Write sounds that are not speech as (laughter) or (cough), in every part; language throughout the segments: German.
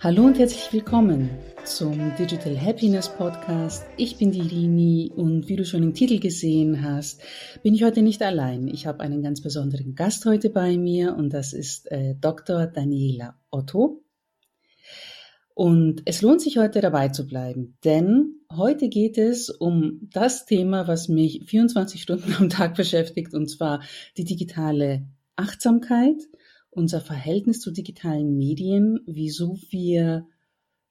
Hallo und herzlich willkommen zum Digital Happiness Podcast. Ich bin die Rini und wie du schon im Titel gesehen hast, bin ich heute nicht allein. Ich habe einen ganz besonderen Gast heute bei mir und das ist äh, Dr. Daniela Otto. Und es lohnt sich heute dabei zu bleiben, denn heute geht es um das Thema, was mich 24 Stunden am Tag beschäftigt, und zwar die digitale Achtsamkeit unser Verhältnis zu digitalen Medien, wieso wir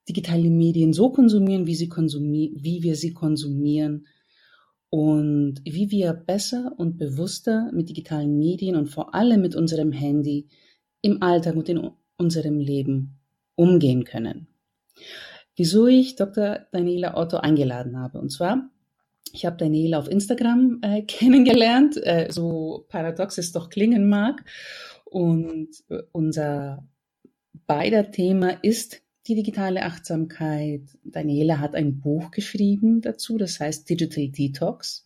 digitale Medien so konsumieren, wie, sie konsumieren, wie wir sie konsumieren und wie wir besser und bewusster mit digitalen Medien und vor allem mit unserem Handy im Alltag und in unserem Leben umgehen können. Wieso ich Dr. Daniela Otto eingeladen habe. Und zwar, ich habe Daniela auf Instagram äh, (laughs) kennengelernt, äh, so paradox es doch klingen mag. Und äh, unser beider Thema ist die digitale Achtsamkeit. Daniela hat ein Buch geschrieben dazu, das heißt Digital Detox,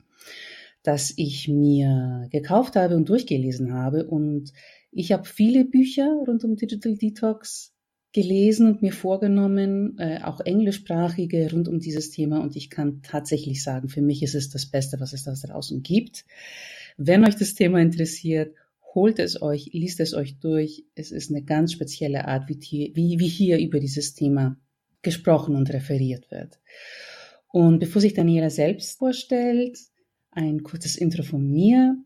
das ich mir gekauft habe und durchgelesen habe. Und ich habe viele Bücher rund um Digital Detox gelesen und mir vorgenommen, äh, auch englischsprachige rund um dieses Thema. Und ich kann tatsächlich sagen, für mich ist es das Beste, was es da draußen gibt. Wenn euch das Thema interessiert, holt es euch, liest es euch durch. Es ist eine ganz spezielle Art, wie hier, wie, wie hier über dieses Thema gesprochen und referiert wird. Und bevor sich Daniela selbst vorstellt, ein kurzes Intro von mir.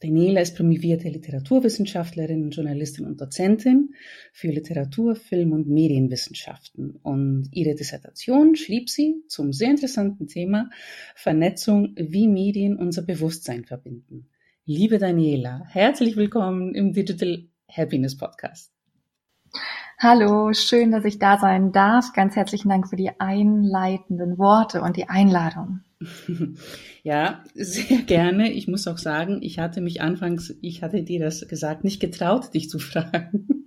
Daniela ist promovierte Literaturwissenschaftlerin, Journalistin und Dozentin für Literatur, Film und Medienwissenschaften. Und ihre Dissertation schrieb sie zum sehr interessanten Thema Vernetzung, wie Medien unser Bewusstsein verbinden. Liebe Daniela, herzlich willkommen im Digital Happiness Podcast. Hallo, schön, dass ich da sein darf. Ganz herzlichen Dank für die einleitenden Worte und die Einladung. (laughs) Ja, sehr gerne. Ich muss auch sagen, ich hatte mich anfangs, ich hatte dir das gesagt, nicht getraut, dich zu fragen. (laughs)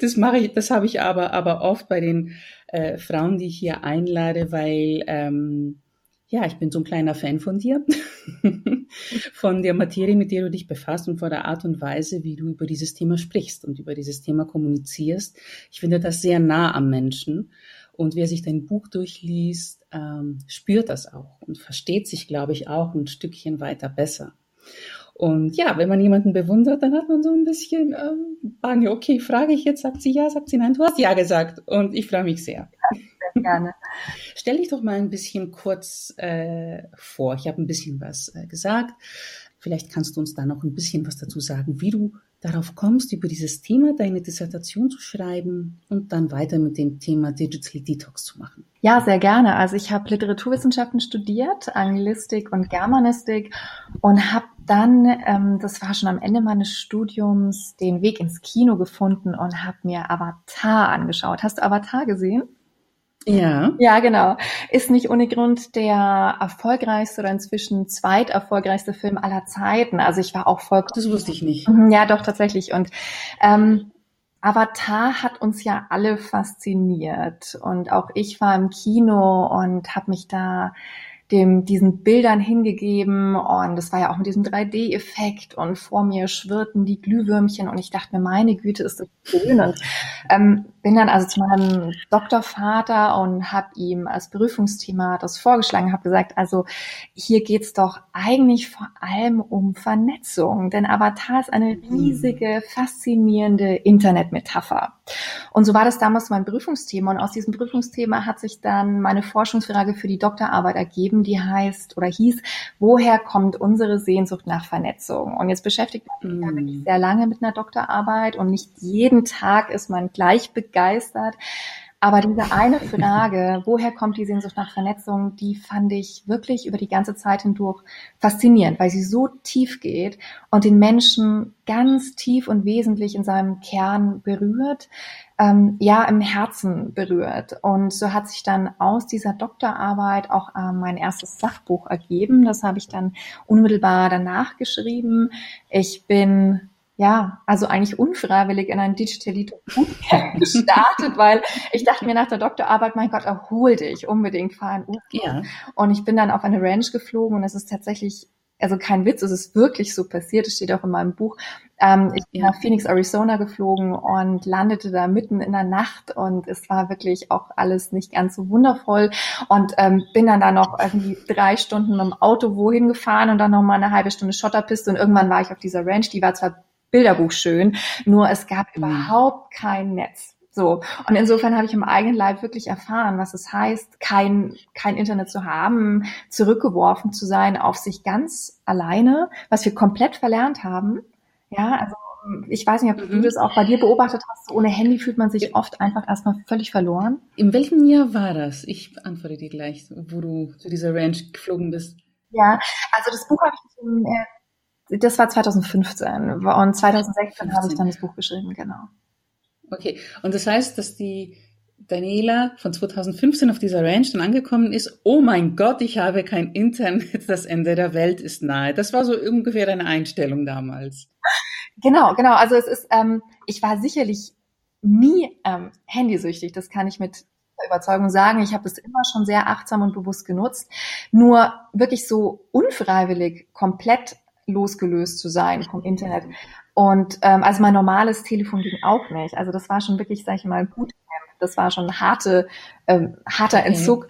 Das mache ich, das habe ich aber, aber oft bei den äh, Frauen, die ich hier einlade, weil ähm, ja, ich bin so ein kleiner Fan von dir, (laughs) von der Materie, mit der du dich befasst und von der Art und Weise, wie du über dieses Thema sprichst und über dieses Thema kommunizierst. Ich finde das sehr nah am Menschen. Und wer sich dein Buch durchliest, ähm, spürt das auch und versteht sich, glaube ich, auch ein Stückchen weiter besser. Und ja, wenn man jemanden bewundert, dann hat man so ein bisschen ähm, Bange. Okay, frage ich jetzt, sagt sie ja, sagt sie nein, du hast ja gesagt. Und ich freue mich sehr. Sehr gerne. (laughs) Stell dich doch mal ein bisschen kurz äh, vor. Ich habe ein bisschen was äh, gesagt. Vielleicht kannst du uns da noch ein bisschen was dazu sagen, wie du darauf kommst, über dieses Thema deine Dissertation zu schreiben und dann weiter mit dem Thema Digital Detox zu machen. Ja, sehr gerne. Also ich habe Literaturwissenschaften studiert, Anglistik und Germanistik und habe dann, ähm, das war schon am Ende meines Studiums, den Weg ins Kino gefunden und habe mir Avatar angeschaut. Hast du Avatar gesehen? Ja. Ja, genau. Ist nicht ohne Grund der erfolgreichste oder inzwischen zweiterfolgreichste Film aller Zeiten. Also ich war auch voll. Das wusste ich nicht. Mhm, ja, doch, tatsächlich. Und ähm, Avatar hat uns ja alle fasziniert. Und auch ich war im Kino und habe mich da dem, diesen Bildern hingegeben und es war ja auch mit diesem 3D-Effekt und vor mir schwirrten die Glühwürmchen und ich dachte mir, meine Güte, ist das schön. Und ähm, bin dann also zu meinem Doktorvater und habe ihm als Prüfungsthema das vorgeschlagen, habe gesagt, also hier geht's doch eigentlich vor allem um Vernetzung, denn Avatar ist eine riesige, faszinierende Internetmetapher. Und so war das damals mein Prüfungsthema und aus diesem Prüfungsthema hat sich dann meine Forschungsfrage für die Doktorarbeit ergeben, die heißt oder hieß, woher kommt unsere Sehnsucht nach Vernetzung? Und jetzt beschäftigt mich mm. sehr lange mit einer Doktorarbeit und nicht jeden Tag ist man gleich begeistert. Aber diese eine (laughs) Frage, woher kommt die Sehnsucht nach Vernetzung, die fand ich wirklich über die ganze Zeit hindurch faszinierend, weil sie so tief geht und den Menschen ganz tief und wesentlich in seinem Kern berührt, ähm, ja, im Herzen berührt. Und so hat sich dann aus dieser Doktorarbeit auch äh, mein erstes Sachbuch ergeben. Das habe ich dann unmittelbar danach geschrieben. Ich bin ja, also eigentlich unfreiwillig in ein Digital Bootcamp (laughs) gestartet, (laughs) weil ich dachte mir nach der Doktorarbeit, mein Gott, erhol dich unbedingt, fahr in Urlaub. Ja. Und ich bin dann auf eine Ranch geflogen und es ist tatsächlich also kein Witz, es ist wirklich so passiert, es steht auch in meinem Buch. Ähm, ich bin nach Phoenix, Arizona geflogen und landete da mitten in der Nacht und es war wirklich auch alles nicht ganz so wundervoll und ähm, bin dann da noch irgendwie drei Stunden mit dem Auto wohin gefahren und dann noch mal eine halbe Stunde Schotterpiste und irgendwann war ich auf dieser Ranch, die war zwar Bilderbuch schön, nur es gab mhm. überhaupt kein Netz. So. Und insofern habe ich im eigenen Leib wirklich erfahren, was es heißt, kein, kein Internet zu haben, zurückgeworfen zu sein auf sich ganz alleine, was wir komplett verlernt haben. Ja, also ich weiß nicht, ob du mhm. das auch bei dir beobachtet hast. Ohne Handy fühlt man sich oft einfach erstmal völlig verloren. In welchem Jahr war das? Ich antworte dir gleich, wo du zu dieser Ranch geflogen bist. Ja, also das Buch habe ich, das war 2015 und 2016 habe ich dann das Buch geschrieben, genau. Okay, und das heißt, dass die Daniela von 2015 auf dieser Ranch dann angekommen ist, oh mein Gott, ich habe kein Internet, das Ende der Welt ist nahe. Das war so ungefähr deine Einstellung damals. Genau, genau. Also es ist, ähm, ich war sicherlich nie ähm, handysüchtig, das kann ich mit Überzeugung sagen. Ich habe es immer schon sehr achtsam und bewusst genutzt. Nur wirklich so unfreiwillig komplett losgelöst zu sein vom Internet und ähm, also mein normales Telefon ging auch nicht. Also das war schon wirklich, sag ich mal, Bootcamp. Das war schon harte, ähm, harter okay. Entzug.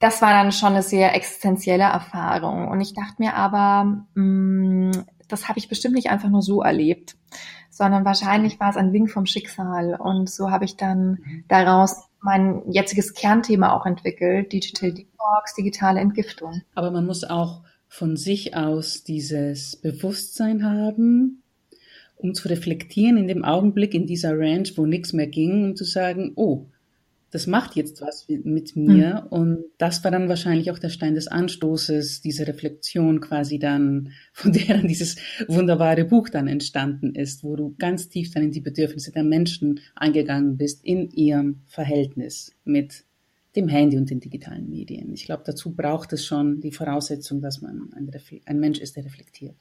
Das war dann schon eine sehr existenzielle Erfahrung. Und ich dachte mir aber, mh, mm, das habe ich bestimmt nicht einfach nur so erlebt, sondern wahrscheinlich war es ein Wink vom Schicksal. Und so habe ich dann mhm. daraus mein jetziges Kernthema auch entwickelt, Digital Detox, digitale Entgiftung. Aber man muss auch von sich aus dieses Bewusstsein haben, um zu reflektieren in dem Augenblick in dieser Ranch, wo nichts mehr ging, um zu sagen, oh, das macht jetzt was mit mir. Mhm. Und das war dann wahrscheinlich auch der Stein des Anstoßes, diese Reflexion quasi dann, von der dann dieses wunderbare Buch dann entstanden ist, wo du ganz tief dann in die Bedürfnisse der Menschen eingegangen bist, in ihrem Verhältnis mit dem Handy und den digitalen Medien. Ich glaube, dazu braucht es schon die Voraussetzung, dass man ein, ein Mensch ist, der reflektiert.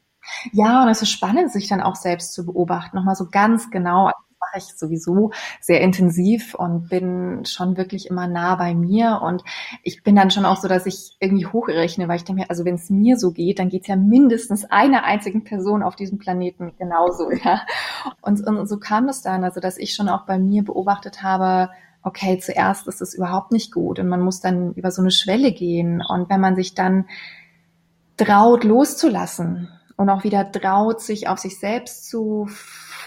Ja, und es ist spannend, sich dann auch selbst zu beobachten, nochmal so ganz genau. Das mache ich sowieso sehr intensiv und bin schon wirklich immer nah bei mir. Und ich bin dann schon auch so, dass ich irgendwie hochrechne, weil ich denke mir, also wenn es mir so geht, dann geht es ja mindestens einer einzigen Person auf diesem Planeten genauso, ja. Und, und so kam es dann, also dass ich schon auch bei mir beobachtet habe, okay, zuerst ist es überhaupt nicht gut und man muss dann über so eine Schwelle gehen. Und wenn man sich dann traut loszulassen und auch wieder traut, sich auf sich selbst zu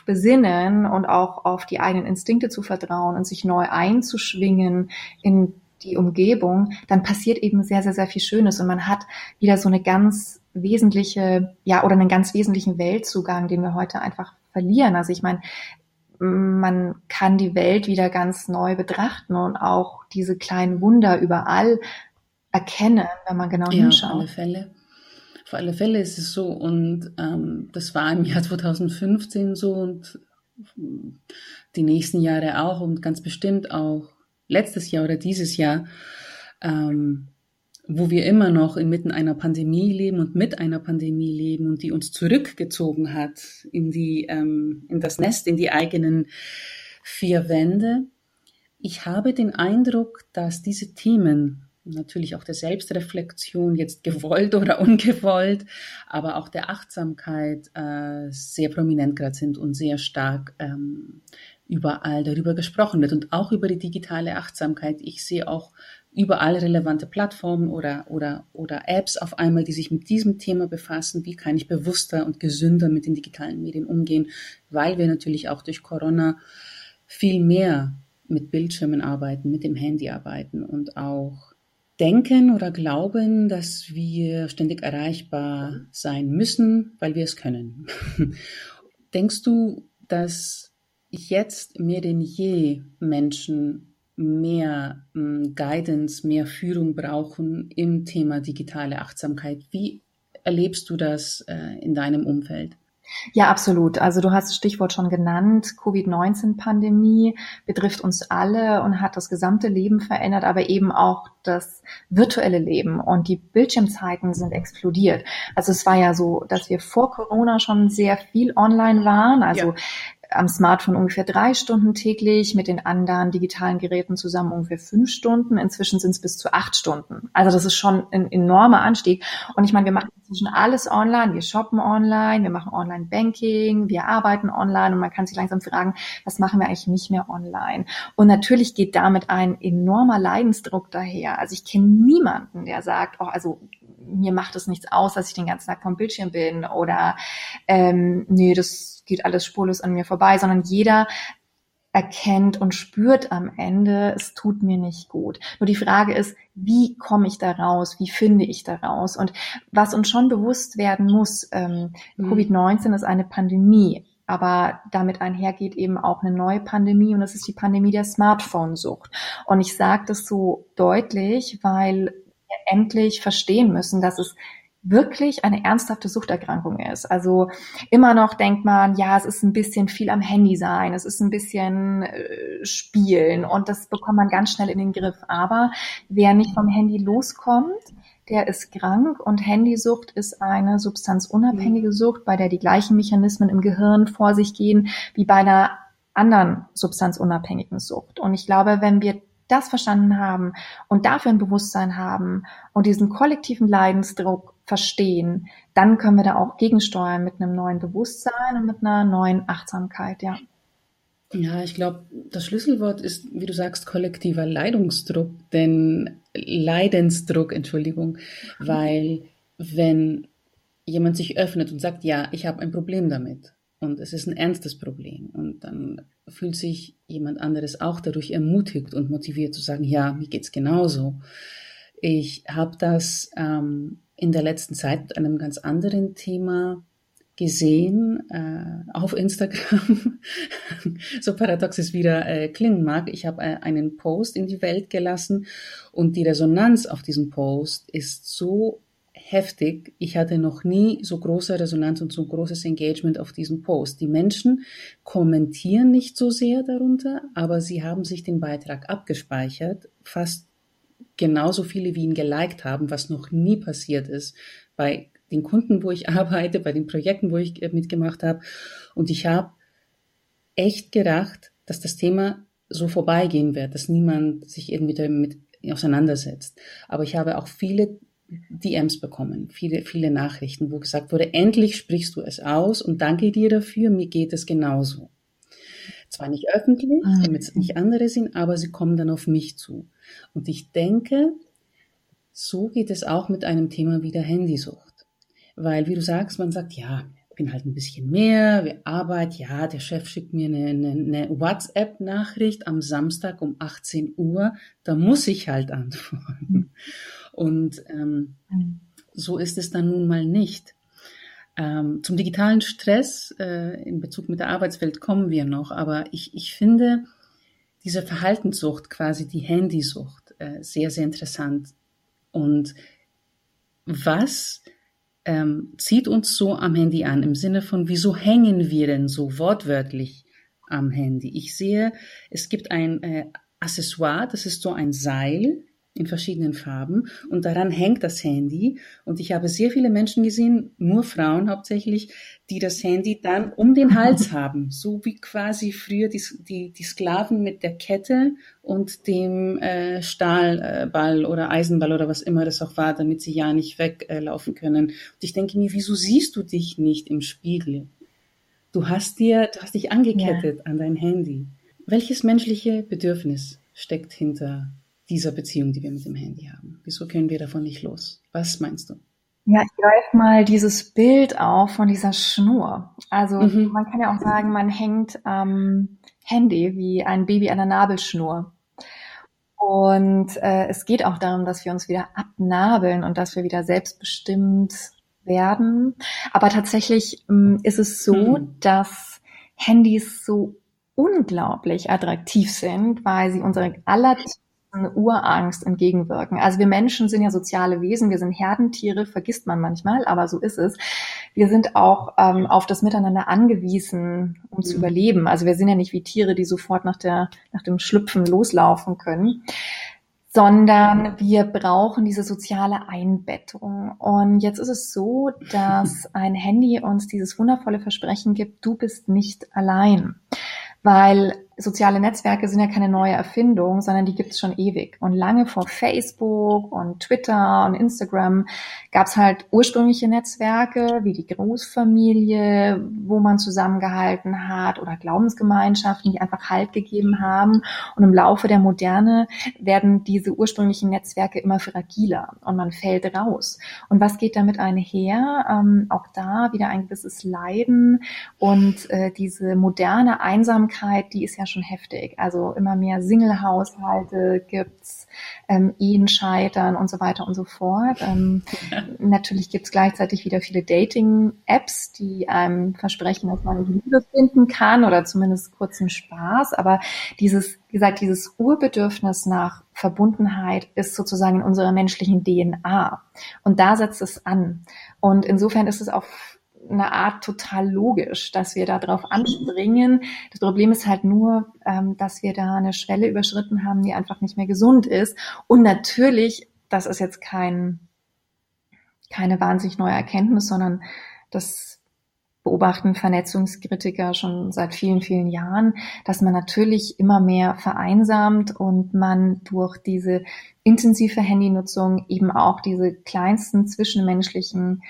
besinnen und auch auf die eigenen Instinkte zu vertrauen und sich neu einzuschwingen in die Umgebung, dann passiert eben sehr, sehr, sehr viel Schönes und man hat wieder so eine ganz wesentliche, ja, oder einen ganz wesentlichen Weltzugang, den wir heute einfach verlieren. Also ich meine, man kann die Welt wieder ganz neu betrachten und auch diese kleinen Wunder überall erkennen, wenn man genau ja, hinschaut. Auf alle Fälle. Auf alle Fälle ist es so und ähm, das war im Jahr 2015 so und die nächsten Jahre auch und ganz bestimmt auch letztes Jahr oder dieses Jahr, ähm, wo wir immer noch inmitten einer Pandemie leben und mit einer Pandemie leben und die uns zurückgezogen hat in die ähm, in das Nest, in die eigenen vier Wände. Ich habe den Eindruck, dass diese Themen natürlich auch der Selbstreflexion, jetzt gewollt oder (laughs) ungewollt, aber auch der Achtsamkeit äh, sehr prominent gerade sind und sehr stark ähm, überall darüber gesprochen wird und auch über die digitale Achtsamkeit. Ich sehe auch überall relevante Plattformen oder, oder, oder Apps auf einmal, die sich mit diesem Thema befassen. Wie kann ich bewusster und gesünder mit den digitalen Medien umgehen? Weil wir natürlich auch durch Corona viel mehr mit Bildschirmen arbeiten, mit dem Handy arbeiten und auch denken oder glauben, dass wir ständig erreichbar sein müssen, weil wir es können. (laughs) Denkst du, dass jetzt mehr denn je Menschen mehr ähm, Guidance, mehr Führung brauchen im Thema digitale Achtsamkeit? Wie erlebst du das äh, in deinem Umfeld? Ja, absolut. Also du hast das Stichwort schon genannt. Covid-19-Pandemie betrifft uns alle und hat das gesamte Leben verändert, aber eben auch das virtuelle Leben. Und die Bildschirmzeiten sind explodiert. Also es war ja so, dass wir vor Corona schon sehr viel online waren. Also am Smartphone ungefähr drei Stunden täglich, mit den anderen digitalen Geräten zusammen ungefähr fünf Stunden. Inzwischen sind es bis zu acht Stunden. Also das ist schon ein enormer Anstieg. Und ich meine, wir machen inzwischen alles online. Wir shoppen online, wir machen Online-Banking, wir arbeiten online und man kann sich langsam fragen, was machen wir eigentlich nicht mehr online? Und natürlich geht damit ein enormer Leidensdruck daher. Also ich kenne niemanden, der sagt, oh, also mir macht es nichts aus, dass ich den ganzen Tag vom Bildschirm bin oder ähm, nee, das geht alles spurlos an mir vorbei, sondern jeder erkennt und spürt am Ende, es tut mir nicht gut. Nur die Frage ist, wie komme ich da raus? Wie finde ich da raus? Und was uns schon bewusst werden muss, ähm, mhm. Covid-19 ist eine Pandemie. Aber damit einhergeht eben auch eine neue Pandemie und das ist die Pandemie der Smartphone-Sucht. Und ich sage das so deutlich, weil endlich verstehen müssen, dass es wirklich eine ernsthafte Suchterkrankung ist. Also immer noch denkt man, ja, es ist ein bisschen viel am Handy sein, es ist ein bisschen äh, spielen und das bekommt man ganz schnell in den Griff. Aber wer nicht vom Handy loskommt, der ist krank und Handysucht ist eine substanzunabhängige Sucht, bei der die gleichen Mechanismen im Gehirn vor sich gehen wie bei einer anderen substanzunabhängigen Sucht. Und ich glaube, wenn wir das verstanden haben und dafür ein Bewusstsein haben und diesen kollektiven Leidensdruck verstehen, dann können wir da auch gegensteuern mit einem neuen Bewusstsein und mit einer neuen Achtsamkeit, ja. Ja, ich glaube, das Schlüsselwort ist, wie du sagst, kollektiver Leidungsdruck, denn Leidensdruck, Entschuldigung, weil wenn jemand sich öffnet und sagt, ja, ich habe ein Problem damit und es ist ein ernstes Problem und dann fühlt sich jemand anderes auch dadurch ermutigt und motiviert zu sagen, ja, mir geht's genauso. Ich habe das ähm, in der letzten Zeit mit einem ganz anderen Thema gesehen äh, auf Instagram, (laughs) so paradox es wieder äh, klingen mag. Ich habe äh, einen Post in die Welt gelassen und die Resonanz auf diesem Post ist so heftig. Ich hatte noch nie so große Resonanz und so großes Engagement auf diesem Post. Die Menschen kommentieren nicht so sehr darunter, aber sie haben sich den Beitrag abgespeichert, fast genauso viele wie ihn geliked haben, was noch nie passiert ist bei den Kunden, wo ich (laughs) arbeite, bei den Projekten, wo ich äh, mitgemacht habe. Und ich habe echt gedacht, dass das Thema so vorbeigehen wird, dass niemand sich irgendwie damit auseinandersetzt. Aber ich habe auch viele DMs bekommen, viele, viele Nachrichten, wo gesagt wurde, endlich sprichst du es aus und danke dir dafür, mir geht es genauso. Zwar nicht öffentlich, ah, damit es nicht andere sind, aber sie kommen dann auf mich zu. Und ich denke, so geht es auch mit einem Thema wie der Handysucht. Weil, wie du sagst, man sagt, ja, ich bin halt ein bisschen mehr, wir arbeiten, ja, der Chef schickt mir eine, eine, eine WhatsApp-Nachricht am Samstag um 18 Uhr, da muss ich halt antworten. Und ähm, mhm. so ist es dann nun mal nicht. Ähm, zum digitalen Stress äh, in Bezug mit der Arbeitswelt kommen wir noch, aber ich, ich finde diese Verhaltenssucht, quasi die Handysucht, äh, sehr, sehr interessant. Und was ähm, zieht uns so am Handy an, im Sinne von, wieso hängen wir denn so wortwörtlich am Handy? Ich sehe, es gibt ein äh, Accessoire, das ist so ein Seil, in verschiedenen Farben und daran hängt das Handy. Und ich habe sehr viele Menschen gesehen, nur Frauen hauptsächlich, die das Handy dann um den Hals (laughs) haben, so wie quasi früher die, die, die Sklaven mit der Kette und dem äh, Stahlball oder Eisenball oder was immer das auch war, damit sie ja nicht weglaufen äh, können. Und ich denke mir, wieso siehst du dich nicht im Spiegel? Du hast dir, du hast dich angekettet ja. an dein Handy. Welches menschliche Bedürfnis steckt hinter dieser Beziehung, die wir mit dem Handy haben? Wieso können wir davon nicht los? Was meinst du? Ja, ich greife mal dieses Bild auf von dieser Schnur. Also mhm. man kann ja auch sagen, man hängt am Handy wie ein Baby an der Nabelschnur. Und äh, es geht auch darum, dass wir uns wieder abnabeln und dass wir wieder selbstbestimmt werden. Aber tatsächlich ähm, ist es so, mhm. dass Handys so unglaublich attraktiv sind, weil sie unsere aller Urangst entgegenwirken. Also wir Menschen sind ja soziale Wesen, wir sind Herdentiere, vergisst man manchmal, aber so ist es. Wir sind auch ähm, auf das Miteinander angewiesen, um mhm. zu überleben. Also wir sind ja nicht wie Tiere, die sofort nach, der, nach dem Schlüpfen loslaufen können, sondern wir brauchen diese soziale Einbettung. Und jetzt ist es so, dass (laughs) ein Handy uns dieses wundervolle Versprechen gibt, du bist nicht allein. Weil soziale Netzwerke sind ja keine neue Erfindung, sondern die gibt es schon ewig. Und lange vor Facebook und Twitter und Instagram gab es halt ursprüngliche Netzwerke wie die Großfamilie, wo man zusammengehalten hat oder Glaubensgemeinschaften, die einfach Halt gegeben haben. Und im Laufe der Moderne werden diese ursprünglichen Netzwerke immer fragiler und man fällt raus. Und was geht damit einher? Ähm, auch da wieder ein gewisses Leiden und äh, diese moderne Einsamkeit, die ist ja schon heftig. Also immer mehr Single-Haushalte gibt's, ähm, Ehen scheitern und so weiter und so fort. Ähm, (laughs) natürlich gibt's gleichzeitig wieder viele Dating-Apps, die einem versprechen, dass man Liebe finden kann oder zumindest kurzen Spaß. Aber dieses, wie gesagt, dieses Urbedürfnis nach Verbundenheit ist sozusagen in unserer menschlichen DNA. Und da setzt es an. Und insofern ist es auch eine Art total logisch, dass wir da drauf anspringen. Das Problem ist halt nur, ähm, dass wir da eine Schwelle überschritten haben, die einfach nicht mehr gesund ist. Und natürlich, das ist jetzt kein, keine wahnsinnig neue Erkenntnis, sondern das beobachten Vernetzungskritiker schon seit vielen, vielen Jahren, dass man natürlich immer mehr vereinsamt und man durch diese intensive Handynutzung eben auch diese kleinsten zwischenmenschlichen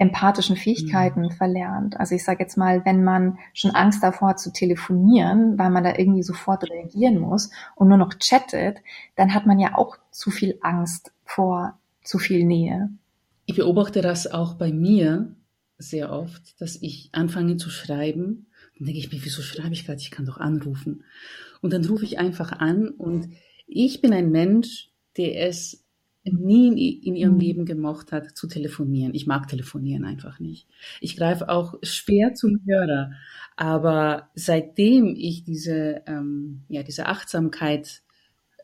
empathischen Fähigkeiten mhm. verlernt. Also ich sage jetzt mal, wenn man schon Angst davor hat zu telefonieren, weil man da irgendwie sofort reagieren muss und nur noch chattet, dann hat man ja auch zu viel Angst vor zu viel Nähe. Ich beobachte das auch bei mir sehr oft, dass ich anfange zu schreiben. Dann denke ich mir, wieso schreibe ich gerade? Ich kann doch anrufen. Und dann rufe ich einfach an und ich bin ein Mensch, der es nie in ihrem mhm. Leben gemocht hat, zu telefonieren. Ich mag telefonieren einfach nicht. Ich greife auch schwer zum Hörer. Aber seitdem ich diese, ähm, ja, diese Achtsamkeit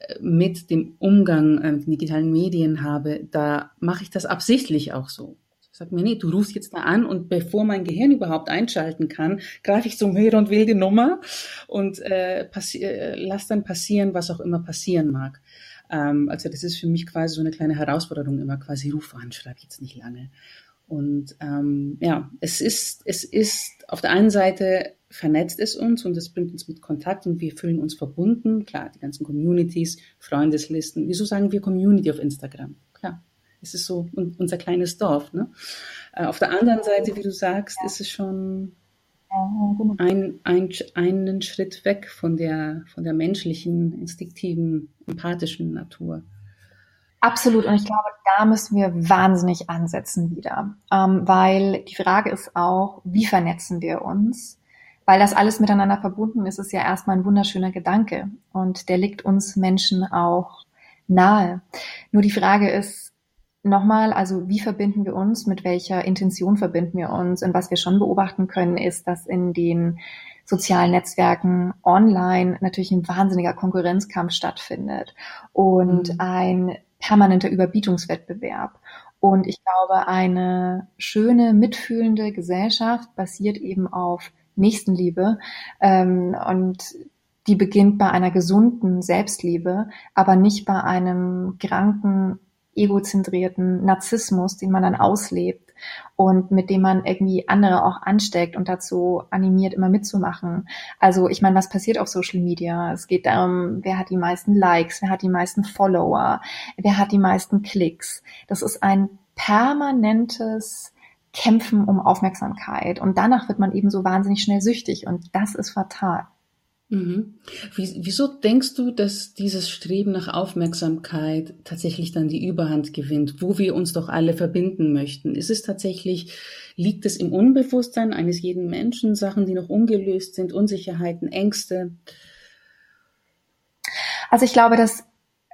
äh, mit dem Umgang äh, mit digitalen Medien habe, da mache ich das absichtlich auch so. Ich sage mir, nee, du rufst jetzt da an und bevor mein Gehirn überhaupt einschalten kann, greife ich zum Hörer und wähle die Nummer und äh, äh, lass dann passieren, was auch immer passieren mag. Ähm, also das ist für mich quasi so eine kleine Herausforderung immer quasi Ruf an, schreibe jetzt nicht lange. Und ähm, ja, es ist, es ist auf der einen Seite vernetzt es uns und es bringt uns mit Kontakt und wir fühlen uns verbunden. Klar, die ganzen Communities, Freundeslisten. Wieso sagen wir Community auf Instagram? Klar, es ist so unser kleines Dorf. Ne? Äh, auf der anderen Seite, wie du sagst, ist es schon. Ein, ein, einen Schritt weg von der, von der menschlichen, instinktiven, empathischen Natur. Absolut. Und ich glaube, da müssen wir wahnsinnig ansetzen wieder. Ähm, weil die Frage ist auch, wie vernetzen wir uns? Weil das alles miteinander verbunden ist, ist ja erstmal ein wunderschöner Gedanke. Und der liegt uns Menschen auch nahe. Nur die Frage ist, Nochmal, also wie verbinden wir uns, mit welcher Intention verbinden wir uns? Und was wir schon beobachten können, ist, dass in den sozialen Netzwerken online natürlich ein wahnsinniger Konkurrenzkampf stattfindet und mhm. ein permanenter Überbietungswettbewerb. Und ich glaube, eine schöne, mitfühlende Gesellschaft basiert eben auf Nächstenliebe ähm, und die beginnt bei einer gesunden Selbstliebe, aber nicht bei einem kranken egozentrierten Narzissmus, den man dann auslebt und mit dem man irgendwie andere auch ansteckt und dazu animiert, immer mitzumachen. Also ich meine, was passiert auf Social Media? Es geht darum, wer hat die meisten Likes, wer hat die meisten Follower, wer hat die meisten Klicks. Das ist ein permanentes Kämpfen um Aufmerksamkeit und danach wird man eben so wahnsinnig schnell süchtig und das ist fatal. Mhm. Wieso denkst du, dass dieses Streben nach Aufmerksamkeit tatsächlich dann die Überhand gewinnt, wo wir uns doch alle verbinden möchten? Ist es tatsächlich, liegt es im Unbewusstsein eines jeden Menschen, Sachen, die noch ungelöst sind, Unsicherheiten, Ängste? Also ich glaube, dass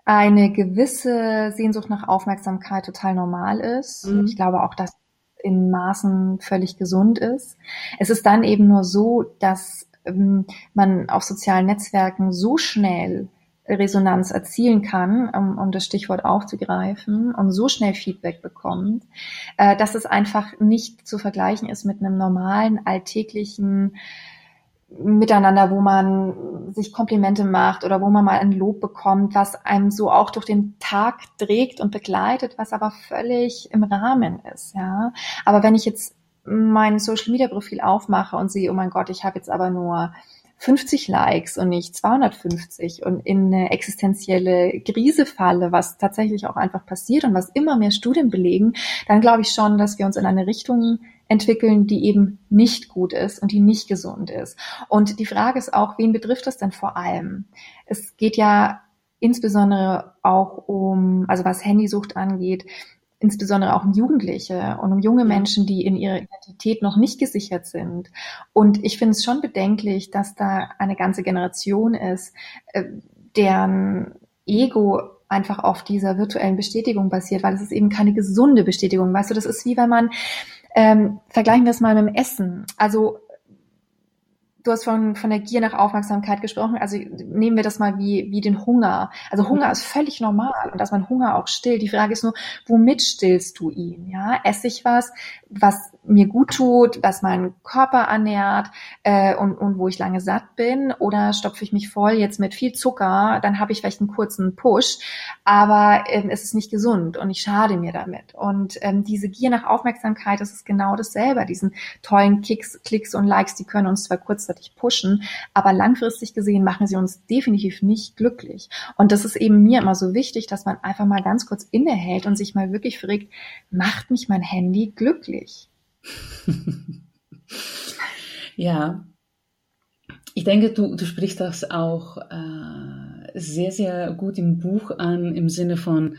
eine gewisse Sehnsucht nach Aufmerksamkeit total normal ist. Mhm. Ich glaube auch, dass in Maßen völlig gesund ist. Es ist dann eben nur so, dass man auf sozialen Netzwerken so schnell Resonanz erzielen kann, um, um das Stichwort aufzugreifen, und so schnell Feedback bekommt, äh, dass es einfach nicht zu vergleichen ist mit einem normalen, alltäglichen miteinander, wo man sich Komplimente macht oder wo man mal ein Lob bekommt, was einem so auch durch den Tag trägt und begleitet, was aber völlig im Rahmen ist, ja. Aber wenn ich jetzt mein Social Media Profil aufmache und sehe, oh mein Gott, ich habe jetzt aber nur 50 Likes und nicht 250 und in eine existenzielle Krise falle, was tatsächlich auch einfach passiert und was immer mehr Studien belegen, dann glaube ich schon, dass wir uns in eine Richtung entwickeln, die eben nicht gut ist und die nicht gesund ist. Und die Frage ist auch, wen betrifft das denn vor allem? Es geht ja insbesondere auch um, also was Handysucht angeht, insbesondere auch um Jugendliche und um junge Menschen, die in ihrer Identität noch nicht gesichert sind. Und ich finde es schon bedenklich, dass da eine ganze Generation ist, äh, deren Ego einfach auf dieser virtuellen Bestätigung basiert, weil es ist eben keine gesunde Bestätigung. Weißt du, das ist wie wenn man, ähm, vergleichen wir es mal mit dem Essen. Also du hast von, von der Gier nach Aufmerksamkeit gesprochen. Also nehmen wir das mal wie, wie den Hunger. Also Hunger ist völlig normal und dass man Hunger auch stillt. Die Frage ist nur, womit stillst du ihn? Ja, esse ich was, was mir gut tut, was meinen Körper ernährt äh, und, und wo ich lange satt bin oder stopfe ich mich voll jetzt mit viel Zucker, dann habe ich vielleicht einen kurzen Push, aber ähm, es ist nicht gesund und ich schade mir damit. Und ähm, diese Gier nach Aufmerksamkeit, das ist genau dasselbe. Diesen tollen Kicks, Klicks und Likes, die können uns zwar kurzzeitig pushen, aber langfristig gesehen machen sie uns definitiv nicht glücklich. Und das ist eben mir immer so wichtig, dass man einfach mal ganz kurz innehält und sich mal wirklich fragt, macht mich mein Handy glücklich? (laughs) ja, ich denke, du, du sprichst das auch äh, sehr, sehr gut im Buch an, im Sinne von,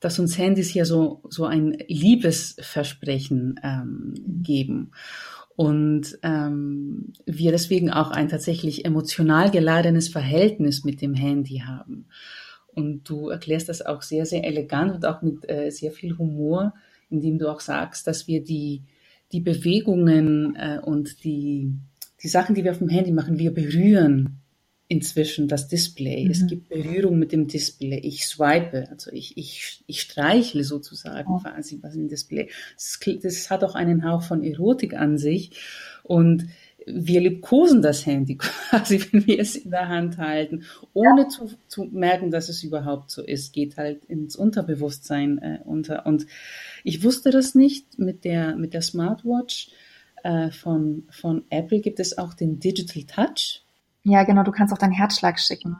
dass uns Handys ja so, so ein Liebesversprechen ähm, geben. Und ähm, wir deswegen auch ein tatsächlich emotional geladenes Verhältnis mit dem Handy haben. Und du erklärst das auch sehr, sehr elegant und auch mit äh, sehr viel Humor, indem du auch sagst, dass wir die, die Bewegungen äh, und die, die Sachen, die wir auf dem Handy machen, wir berühren inzwischen das Display. Mhm. Es gibt Berührung mit dem Display. Ich swipe, also ich, ich, ich streichle sozusagen oh. quasi was im Display. Das, das hat auch einen Hauch von Erotik an sich. Und wir liebkosen das Handy (laughs) quasi, wenn wir es in der Hand halten, ohne ja. zu, zu merken, dass es überhaupt so ist. Geht halt ins Unterbewusstsein äh, unter. Und ich wusste das nicht. Mit der, mit der Smartwatch äh, von, von Apple gibt es auch den Digital Touch. Ja, genau. Du kannst auch deinen Herzschlag schicken.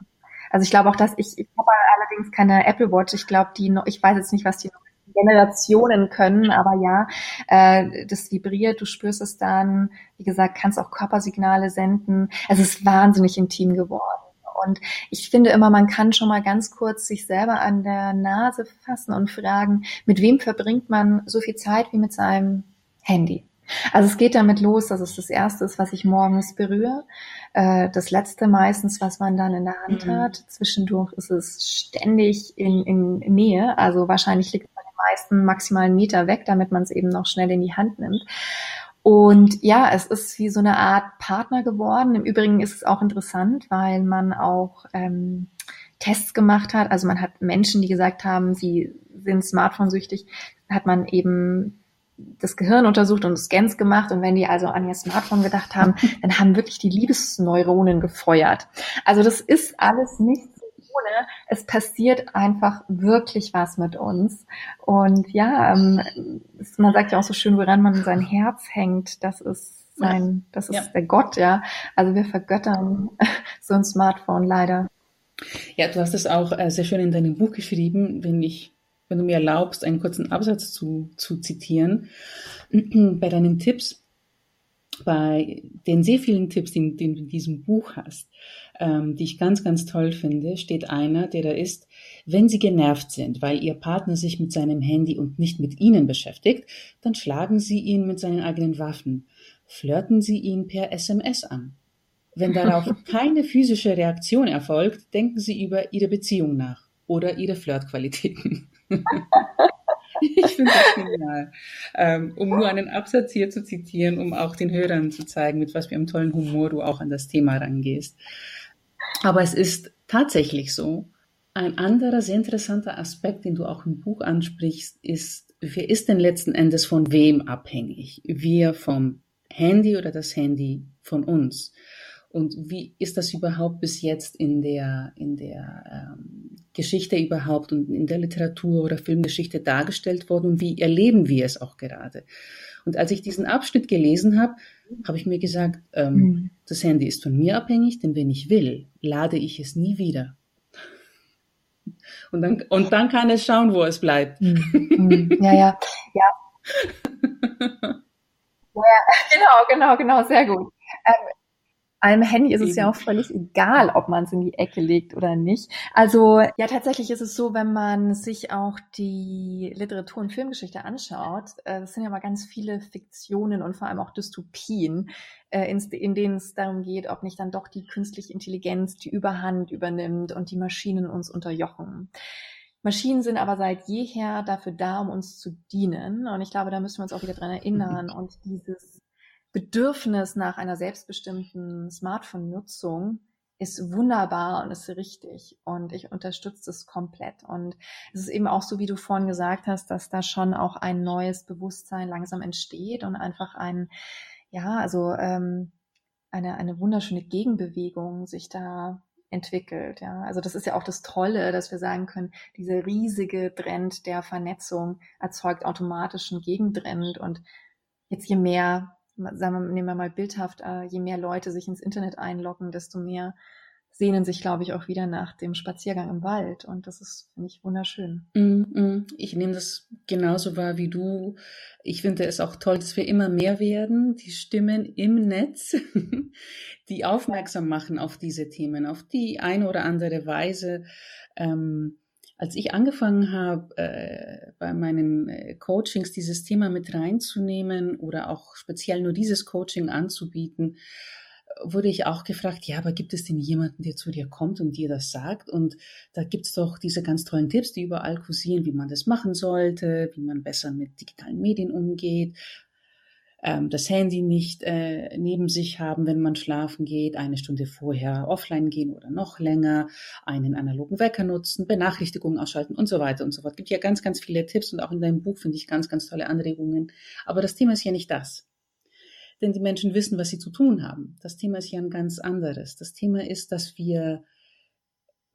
Also ich glaube auch, dass ich, ich habe allerdings keine Apple Watch. Ich glaube, die noch, ich weiß jetzt nicht, was die Generationen können, aber ja, äh, das vibriert, du spürst es dann, wie gesagt, kannst auch Körpersignale senden. Es ist wahnsinnig intim geworden. Und ich finde immer, man kann schon mal ganz kurz sich selber an der Nase fassen und fragen, mit wem verbringt man so viel Zeit wie mit seinem Handy? Also es geht damit los, dass es das erste ist, was ich morgens berühre. Äh, das letzte meistens, was man dann in der Hand mhm. hat. Zwischendurch ist es ständig in, in Nähe. Also wahrscheinlich liegt meisten maximalen Meter weg, damit man es eben noch schnell in die Hand nimmt. Und ja, es ist wie so eine Art Partner geworden. Im Übrigen ist es auch interessant, weil man auch ähm, Tests gemacht hat. Also man hat Menschen, die gesagt haben, sie sind Smartphone-süchtig, hat man eben das Gehirn untersucht und Scans gemacht und wenn die also an ihr Smartphone gedacht haben, (laughs) dann haben wirklich die Liebesneuronen gefeuert. Also das ist alles nicht ohne. Es passiert einfach wirklich was mit uns. Und ja, ähm, man sagt ja auch so schön, woran man sein Herz hängt, das ist sein, das ist ja. der Gott, ja. Also wir vergöttern (laughs) so ein Smartphone leider. Ja, du hast es auch äh, sehr schön in deinem Buch geschrieben, wenn ich, wenn du mir erlaubst, einen kurzen Absatz zu, zu zitieren. (clears throat) Bei deinen Tipps bei den sehr vielen Tipps, die, die, du in diesem Buch hast, ähm, die ich ganz, ganz toll finde, steht einer, der da ist, wenn Sie genervt sind, weil Ihr Partner sich mit seinem Handy und nicht mit Ihnen beschäftigt, dann schlagen Sie ihn mit seinen eigenen Waffen. Flirten Sie ihn per SMS an. Wenn darauf (laughs) keine physische Reaktion erfolgt, denken Sie über Ihre Beziehung nach oder Ihre Flirtqualitäten. (laughs) (laughs) Ich finde das genial. Ähm, um nur einen Absatz hier zu zitieren, um auch den Hörern zu zeigen, mit was für einem tollen Humor du auch an das Thema rangehst. Aber es ist tatsächlich so. Ein anderer sehr interessanter Aspekt, den du auch im Buch ansprichst, ist, wer ist denn letzten Endes von wem abhängig? Wir vom Handy oder das Handy von uns? Und wie ist das überhaupt bis jetzt in der, in der ähm, Geschichte überhaupt und in der Literatur oder Filmgeschichte dargestellt worden und wie erleben wir es auch gerade? Und als ich diesen Abschnitt gelesen habe, habe ich mir gesagt, ähm, mhm. das Handy ist von mir abhängig, denn wenn ich will, lade ich es nie wieder. Und dann, und dann kann es schauen, wo es bleibt. Mhm. Ja, ja, ja. (laughs) Ja, (laughs) genau, genau, genau, sehr gut. Ähm, einem Handy ist es ja auch völlig egal, ob man es in die Ecke legt oder nicht. Also ja, tatsächlich ist es so, wenn man sich auch die Literatur- und Filmgeschichte anschaut, äh, es sind ja mal ganz viele Fiktionen und vor allem auch Dystopien, äh, in, in denen es darum geht, ob nicht dann doch die künstliche Intelligenz die Überhand übernimmt und die Maschinen uns unterjochen. Maschinen sind aber seit jeher dafür da, um uns zu dienen. Und ich glaube, da müssen wir uns auch wieder dran erinnern. Und dieses Bedürfnis nach einer selbstbestimmten Smartphone-Nutzung ist wunderbar und ist richtig. Und ich unterstütze es komplett. Und es ist eben auch so, wie du vorhin gesagt hast, dass da schon auch ein neues Bewusstsein langsam entsteht und einfach ein, ja, also ähm, eine, eine wunderschöne Gegenbewegung sich da entwickelt. Ja, also das ist ja auch das Tolle, dass wir sagen können, dieser riesige Trend der Vernetzung erzeugt automatisch einen Gegentrend und jetzt je mehr, sagen wir, nehmen wir mal bildhaft, äh, je mehr Leute sich ins Internet einloggen, desto mehr sehnen sich, glaube ich, auch wieder nach dem Spaziergang im Wald. Und das ist, finde ich, wunderschön. Mm, mm. Ich nehme das genauso wahr wie du. Ich finde es auch toll, dass wir immer mehr werden, die Stimmen im Netz, (laughs) die aufmerksam machen auf diese Themen, auf die eine oder andere Weise. Ähm, als ich angefangen habe, äh, bei meinen äh, Coachings dieses Thema mit reinzunehmen oder auch speziell nur dieses Coaching anzubieten, wurde ich auch gefragt, ja, aber gibt es denn jemanden, der zu dir kommt und dir das sagt? Und da gibt's doch diese ganz tollen Tipps, die überall kursieren, wie man das machen sollte, wie man besser mit digitalen Medien umgeht, ähm, das Handy nicht äh, neben sich haben, wenn man schlafen geht, eine Stunde vorher offline gehen oder noch länger, einen analogen Wecker nutzen, Benachrichtigungen ausschalten und so weiter und so fort. Es gibt ja ganz, ganz viele Tipps und auch in deinem Buch finde ich ganz, ganz tolle Anregungen. Aber das Thema ist ja nicht das denn die Menschen wissen, was sie zu tun haben. Das Thema ist ja ein ganz anderes. Das Thema ist, dass wir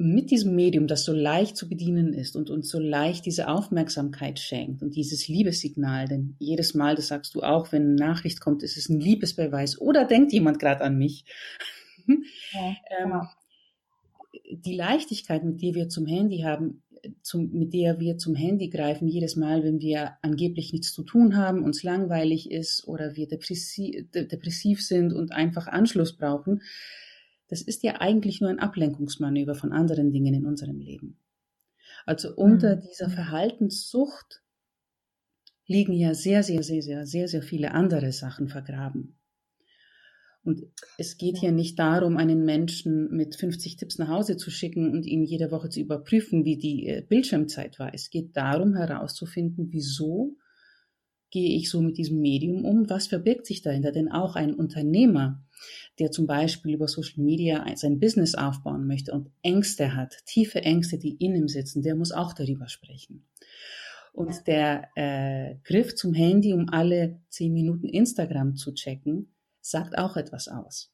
mit diesem Medium, das so leicht zu bedienen ist und uns so leicht diese Aufmerksamkeit schenkt und dieses Liebessignal, denn jedes Mal, das sagst du auch, wenn eine Nachricht kommt, ist es ein Liebesbeweis oder denkt jemand gerade an mich. (laughs) Ja, (laughs) ähm, genau. die Leichtigkeit, mit der wir zum Handy haben, zum, mit der wir zum Handy greifen, jedes Mal, wenn wir angeblich nichts zu tun haben, uns langweilig ist oder wir depressiv, depressiv sind und einfach Anschluss brauchen, das ist ja eigentlich nur ein Ablenkungsmanöver von anderen Dingen in unserem Leben. Also unter mhm. dieser Verhaltenssucht liegen ja sehr, sehr, sehr, sehr, sehr, sehr viele andere Sachen vergraben. Und es geht hier nicht darum, einen Menschen mit 50 Tipps nach Hause zu schicken und ihn jede Woche zu überprüfen, wie die äh, Bildschirmzeit war. Es geht darum, herauszufinden, wieso gehe ich so mit diesem Medium um? Was verbirgt sich dahinter? Denn auch ein Unternehmer, der zum Beispiel über Social Media sein Business aufbauen möchte und Ängste hat, tiefe Ängste, die in ihm sitzen, der muss auch darüber sprechen. Und der äh, Griff zum Handy, um alle zehn Minuten Instagram zu checken, sagt auch etwas aus.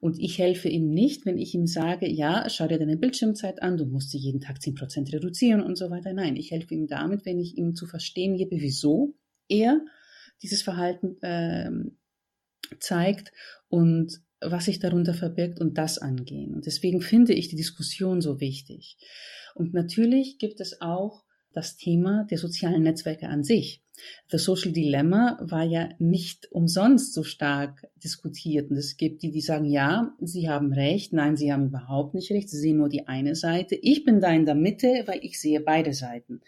Und ich helfe ihm nicht, wenn ich ihm sage, ja, schau dir deine Bildschirmzeit an, du musst sie jeden Tag 10% reduzieren und so weiter. Nein, ich helfe ihm damit, wenn ich ihm zu verstehen gebe, wieso er dieses Verhalten äh, zeigt und was sich darunter verbirgt und das angehen. Und deswegen finde ich die Diskussion so wichtig. Und natürlich gibt es auch das Thema der sozialen Netzwerke an sich. The Social Dilemma war ja nicht umsonst so stark diskutiert. Und es gibt die, die sagen, ja, sie haben recht, nein, sie haben überhaupt nicht recht, sie sehen nur die eine Seite. Ich bin da in der Mitte, weil ich sehe beide Seiten.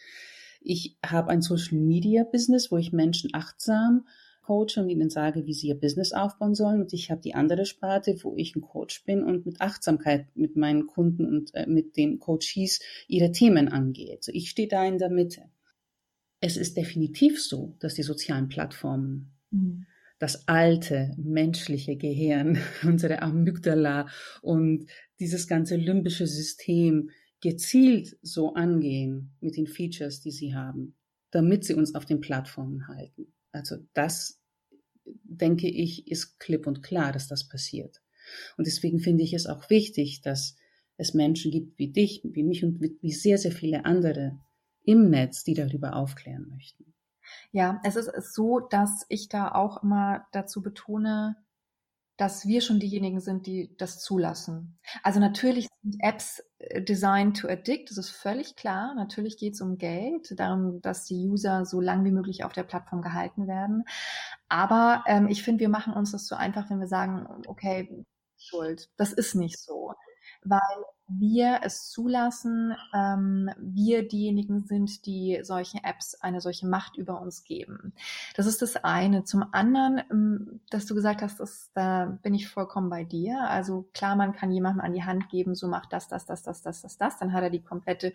Ich habe ein Social Media Business, wo ich Menschen achtsam coache und ihnen sage, wie sie ihr Business aufbauen sollen. Und ich habe die andere Sparte, wo ich ein Coach bin und mit Achtsamkeit mit meinen Kunden und äh, mit den Coaches ihre Themen angehe. Also ich stehe da in der Mitte es ist definitiv so, dass die sozialen Plattformen mhm. das alte menschliche Gehirn, (laughs) unsere Amygdala und dieses ganze limbische System gezielt so angehen mit den Features, die sie haben, damit sie uns auf den Plattformen halten. Also das, denke ich, ist klipp und klar, dass das passiert. Und deswegen finde ich es auch wichtig, dass es Menschen gibt wie dich, wie mich und wie sehr, sehr viele andere im Netz, die darüber aufklären möchten. Ja, es ist so, dass ich da auch immer dazu betone, dass wir schon diejenigen sind, die das zulassen. Also natürlich sind Apps äh, designed to addict, das ist völlig klar. Natürlich geht es um Geld, darum, dass die User so lang wie möglich auf der Plattform gehalten werden. Aber ähm, ich finde, wir machen uns das so einfach, wenn wir sagen, okay, Schuld. Das ist nicht so weil wir es zulassen, ähm, wir diejenigen sind, die solche Apps eine solche Macht über uns geben. Das ist das eine. Zum anderen, ähm, dass du gesagt hast, das, da bin ich vollkommen bei dir. Also klar, man kann jemandem an die Hand geben, so macht das, das, das, das, das, das, das. Dann hat er die komplette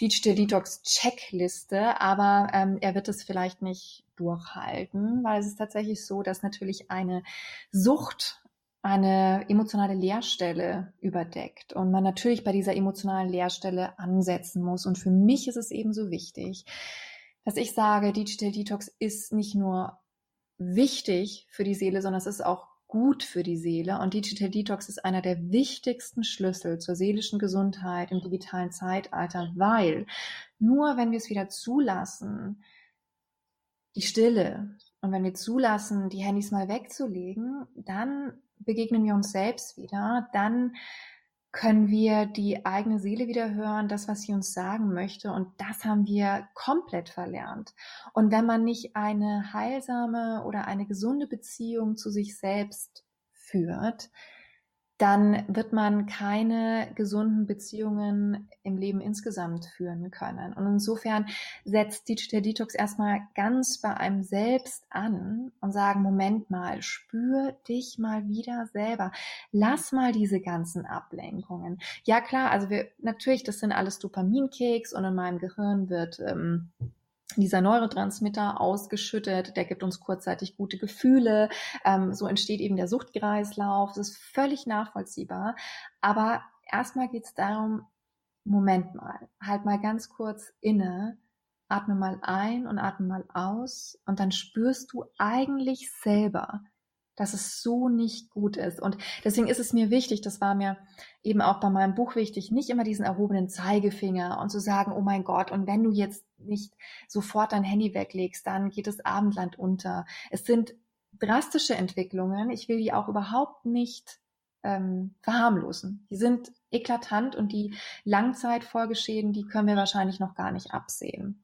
Digital Detox Checkliste, aber ähm, er wird es vielleicht nicht durchhalten, weil es ist tatsächlich so, dass natürlich eine Sucht eine emotionale Leerstelle überdeckt und man natürlich bei dieser emotionalen Leerstelle ansetzen muss. Und für mich ist es eben so wichtig, dass ich sage, Digital Detox ist nicht nur wichtig für die Seele, sondern es ist auch gut für die Seele. Und Digital Detox ist einer der wichtigsten Schlüssel zur seelischen Gesundheit im digitalen Zeitalter, weil nur wenn wir es wieder zulassen, die Stille, und wenn wir zulassen, die Handys mal wegzulegen, dann begegnen wir uns selbst wieder, dann können wir die eigene Seele wieder hören, das, was sie uns sagen möchte. Und das haben wir komplett verlernt. Und wenn man nicht eine heilsame oder eine gesunde Beziehung zu sich selbst führt, dann wird man keine gesunden Beziehungen im Leben insgesamt führen können. Und insofern setzt Digital Detox erstmal ganz bei einem selbst an und sagen, Moment mal, spür dich mal wieder selber. Lass mal diese ganzen Ablenkungen. Ja klar, also wir, natürlich, das sind alles Dopaminkeks und in meinem Gehirn wird, ähm, dieser Neurotransmitter ausgeschüttet, der gibt uns kurzzeitig gute Gefühle, ähm, so entsteht eben der Suchtkreislauf, das ist völlig nachvollziehbar. Aber erstmal geht es darum, Moment mal, halt mal ganz kurz inne, atme mal ein und atme mal aus und dann spürst du eigentlich selber, dass es so nicht gut ist. Und deswegen ist es mir wichtig, das war mir eben auch bei meinem Buch wichtig, nicht immer diesen erhobenen Zeigefinger und zu sagen, oh mein Gott, und wenn du jetzt nicht sofort dein Handy weglegst, dann geht das Abendland unter. Es sind drastische Entwicklungen. Ich will die auch überhaupt nicht ähm, verharmlosen. Die sind eklatant und die Langzeitfolgeschäden, die können wir wahrscheinlich noch gar nicht absehen.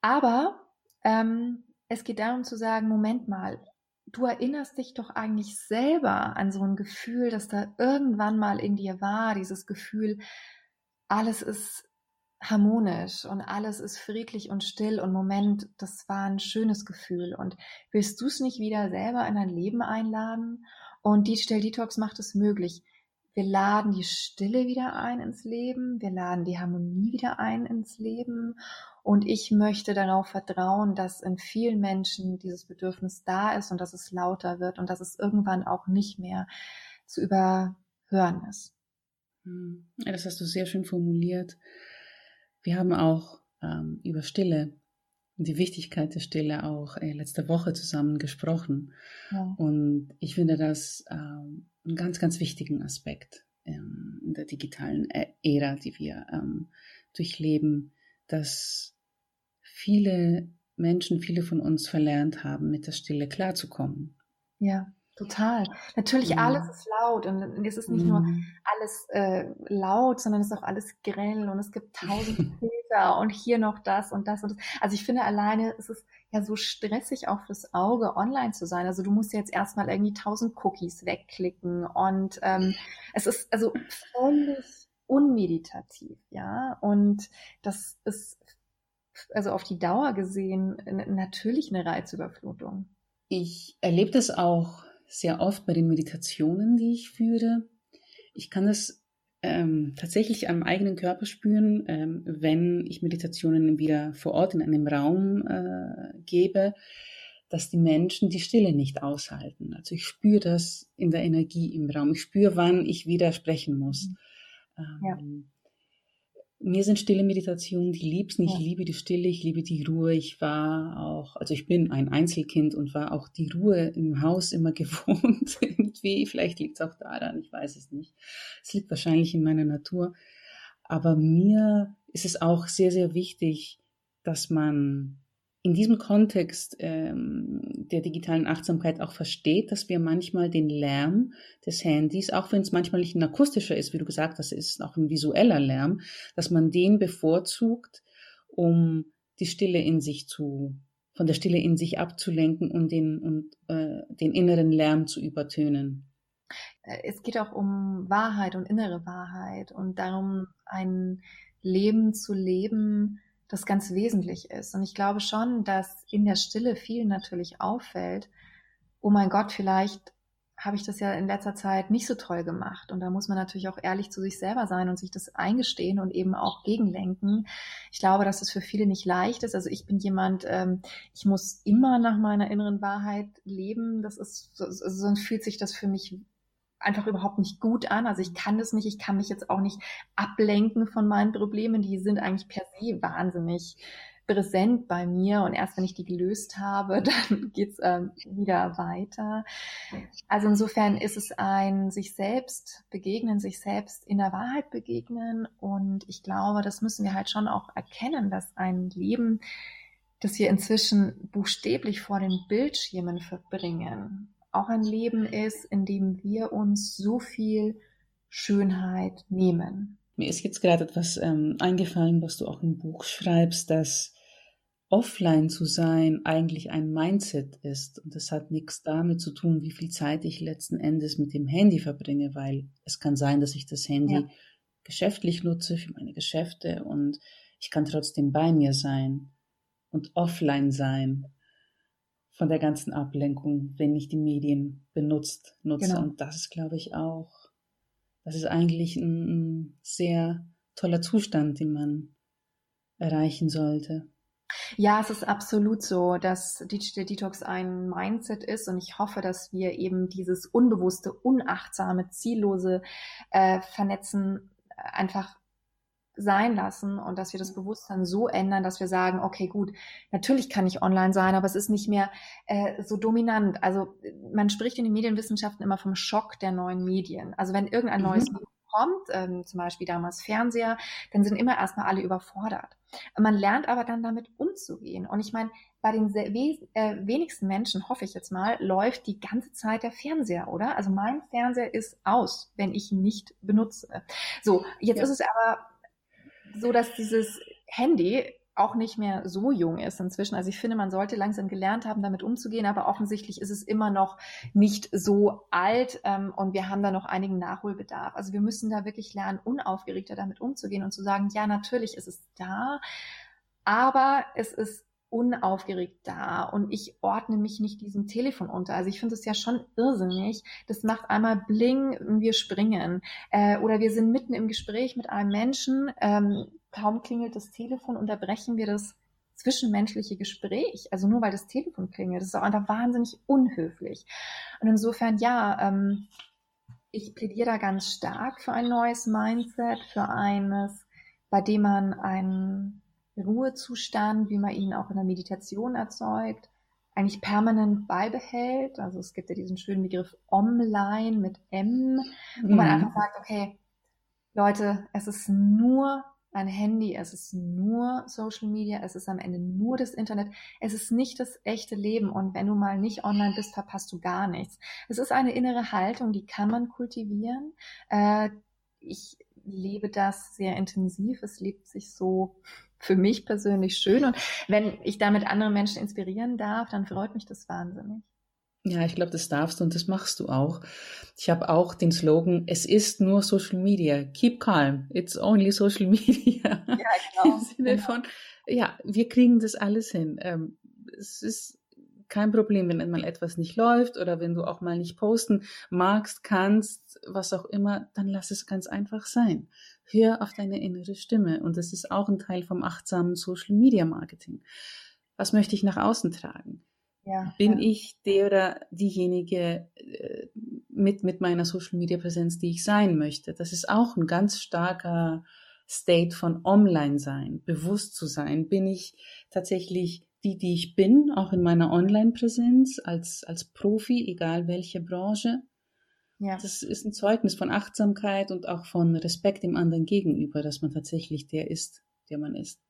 Aber ähm, es geht darum zu sagen, Moment mal, du erinnerst dich doch eigentlich selber an so ein Gefühl, das da irgendwann mal in dir war, dieses Gefühl, alles ist harmonisch und alles ist friedlich und still und Moment, das war ein schönes Gefühl und willst du es nicht wieder selber in dein Leben einladen? Und Digital Detox macht es möglich. Wir laden die Stille wieder ein ins Leben, wir laden die Harmonie wieder ein ins Leben und ich möchte darauf vertrauen, dass in vielen Menschen dieses Bedürfnis da ist und dass es lauter wird und dass es irgendwann auch nicht mehr zu überhören ist. Hm. Das hast du sehr schön formuliert. Wir haben auch ähm, über Stille und die Wichtigkeit der Stille auch äh, letzte Woche zusammen gesprochen. Ja. Und ich finde das ähm, einen ganz, ganz wichtigen Aspekt ähm, in der digitalen Ära, die wir ähm, durchleben, dass viele Menschen, viele von uns verlernt haben, mit der Stille klarzukommen. Ja. Total. Natürlich ja. alles ist laut und es ist nicht mhm. nur alles äh, laut, sondern es ist auch alles grell und es gibt tausend (laughs) Filter und hier noch das und das und das. Also ich finde alleine es ist ja so stressig auch fürs Auge online zu sein. Also du musst jetzt erstmal irgendwie tausend Cookies wegklicken und ähm, es ist also völlig unmeditativ, ja. Und das ist also auf die Dauer gesehen natürlich eine Reizüberflutung. Ich erlebe das auch sehr oft bei den Meditationen, die ich führe. Ich kann das ähm, tatsächlich am eigenen Körper spüren, ähm, wenn ich Meditationen wieder vor Ort in einem Raum äh, gebe, dass die Menschen die Stille nicht aushalten. Also ich spüre das in der Energie im Raum. Ich spüre, wann ich wieder sprechen muss. Ja. Ähm, mir sind stille Meditationen die liebsten. Ich ja. liebe die Stille, ich liebe die Ruhe. Ich war auch, also ich bin ein Einzelkind und war auch die Ruhe im Haus immer (laughs) gewohnt. Irgendwie, vielleicht liegt es auch daran, ich weiß es nicht. Es liegt wahrscheinlich in meiner Natur. Aber mir ist es auch sehr, sehr wichtig, dass man in diesem Kontext ähm, der digitalen Achtsamkeit auch versteht, dass wir manchmal den Lärm des Handys, auch wenn es manchmal nicht ein akustischer ist, wie du gesagt hast, ist auch ein visueller Lärm, dass man den bevorzugt, um die Stille in sich zu, von der Stille in sich abzulenken und den, und, äh, den inneren Lärm zu übertönen. Es geht auch um Wahrheit und innere Wahrheit und darum, ein Leben zu leben, das ganz wesentlich ist. Und ich glaube schon, dass in der Stille vielen natürlich auffällt, oh mein Gott, vielleicht habe ich das ja in letzter Zeit nicht so toll gemacht. Und da muss man natürlich auch ehrlich zu sich selber sein und sich das eingestehen und eben auch gegenlenken. Ich glaube, dass es für viele nicht leicht ist. Also ich bin jemand, ähm, ich muss immer nach meiner inneren Wahrheit leben. Das ist, sonst fühlt sich das für mich einfach überhaupt nicht gut an. Also ich kann das nicht, ich kann mich jetzt auch nicht ablenken von meinen Problemen. Die sind eigentlich per se wahnsinnig präsent bei mir und erst wenn ich die gelöst habe, (laughs) dann geht's ähm, wieder weiter. Also insofern ist es ein sich selbst begegnen, sich selbst in der Wahrheit begegnen und ich glaube, das müssen wir halt schon auch erkennen, dass ein Leben, das wir inzwischen buchstäblich vor den Bildschirmen verbringen, auch ein Leben ist, in dem wir uns so viel Schönheit nehmen. Mir ist jetzt gerade etwas ähm, eingefallen, was du auch im Buch schreibst, dass offline zu sein eigentlich ein Mindset ist. Und das hat nichts damit zu tun, wie viel Zeit ich letzten Endes mit dem Handy verbringe, weil es kann sein, dass ich das Handy ja. geschäftlich nutze für meine Geschäfte und ich kann trotzdem bei mir sein und offline sein von der ganzen Ablenkung, wenn ich die Medien benutzt, nutze. Genau. Und das ist, glaube ich, auch, das ist eigentlich ein, ein sehr toller Zustand, den man erreichen sollte. Ja, es ist absolut so, dass Digital Detox ein Mindset ist und ich hoffe, dass wir eben dieses unbewusste, unachtsame, ziellose äh, Vernetzen einfach sein lassen und dass wir das Bewusstsein so ändern, dass wir sagen, okay, gut, natürlich kann ich online sein, aber es ist nicht mehr äh, so dominant. Also man spricht in den Medienwissenschaften immer vom Schock der neuen Medien. Also wenn irgendein mhm. neues kommt, ähm, zum Beispiel damals Fernseher, dann sind immer erstmal alle überfordert. Man lernt aber dann damit umzugehen. Und ich meine, bei den äh, wenigsten Menschen, hoffe ich jetzt mal, läuft die ganze Zeit der Fernseher, oder? Also mein Fernseher ist aus, wenn ich ihn nicht benutze. So, jetzt ja. ist es aber so, dass dieses Handy auch nicht mehr so jung ist inzwischen. Also ich finde, man sollte langsam gelernt haben, damit umzugehen, aber offensichtlich ist es immer noch nicht so alt ähm, und wir haben da noch einigen Nachholbedarf. Also wir müssen da wirklich lernen, unaufgeregter damit umzugehen und zu sagen, ja, natürlich ist es da, aber es ist unaufgeregt da und ich ordne mich nicht diesem Telefon unter. Also ich finde es ja schon irrsinnig. Das macht einmal Bling, wir springen. Äh, oder wir sind mitten im Gespräch mit einem Menschen, ähm, kaum klingelt das Telefon, unterbrechen wir das zwischenmenschliche Gespräch. Also nur weil das Telefon klingelt. Das ist auch einfach wahnsinnig unhöflich. Und insofern, ja, ähm, ich plädiere da ganz stark für ein neues Mindset, für eines, bei dem man einen Ruhezustand, wie man ihn auch in der Meditation erzeugt, eigentlich permanent beibehält. Also es gibt ja diesen schönen Begriff Online mit M, wo mhm. man einfach sagt, okay, Leute, es ist nur ein Handy, es ist nur Social Media, es ist am Ende nur das Internet, es ist nicht das echte Leben und wenn du mal nicht online bist, verpasst du gar nichts. Es ist eine innere Haltung, die kann man kultivieren. Äh, ich lebe das sehr intensiv, es lebt sich so für mich persönlich schön. Und wenn ich damit andere Menschen inspirieren darf, dann freut mich das wahnsinnig. Ja, ich glaube, das darfst du und das machst du auch. Ich habe auch den Slogan, es ist nur Social Media. Keep calm. It's only Social (laughs) Media. Ja, genau. Im Sinne genau. von, ja, wir kriegen das alles hin. Ähm, es ist kein Problem, wenn mal etwas nicht läuft oder wenn du auch mal nicht posten magst, kannst, was auch immer, dann lass es ganz einfach sein. Hör auf deine innere Stimme. Und das ist auch ein Teil vom achtsamen Social Media Marketing. Was möchte ich nach außen tragen? Ja, Bin ja. ich der oder diejenige äh, mit, mit meiner Social Media Präsenz, die ich sein möchte? Das ist auch ein ganz starker State von Online-Sein, bewusst zu sein? Bin ich tatsächlich die, die ich bin, auch in meiner Online-Präsenz als, als Profi, egal welche Branche? Ja. Das ist ein Zeugnis von Achtsamkeit und auch von Respekt dem anderen gegenüber, dass man tatsächlich der ist, der man ist.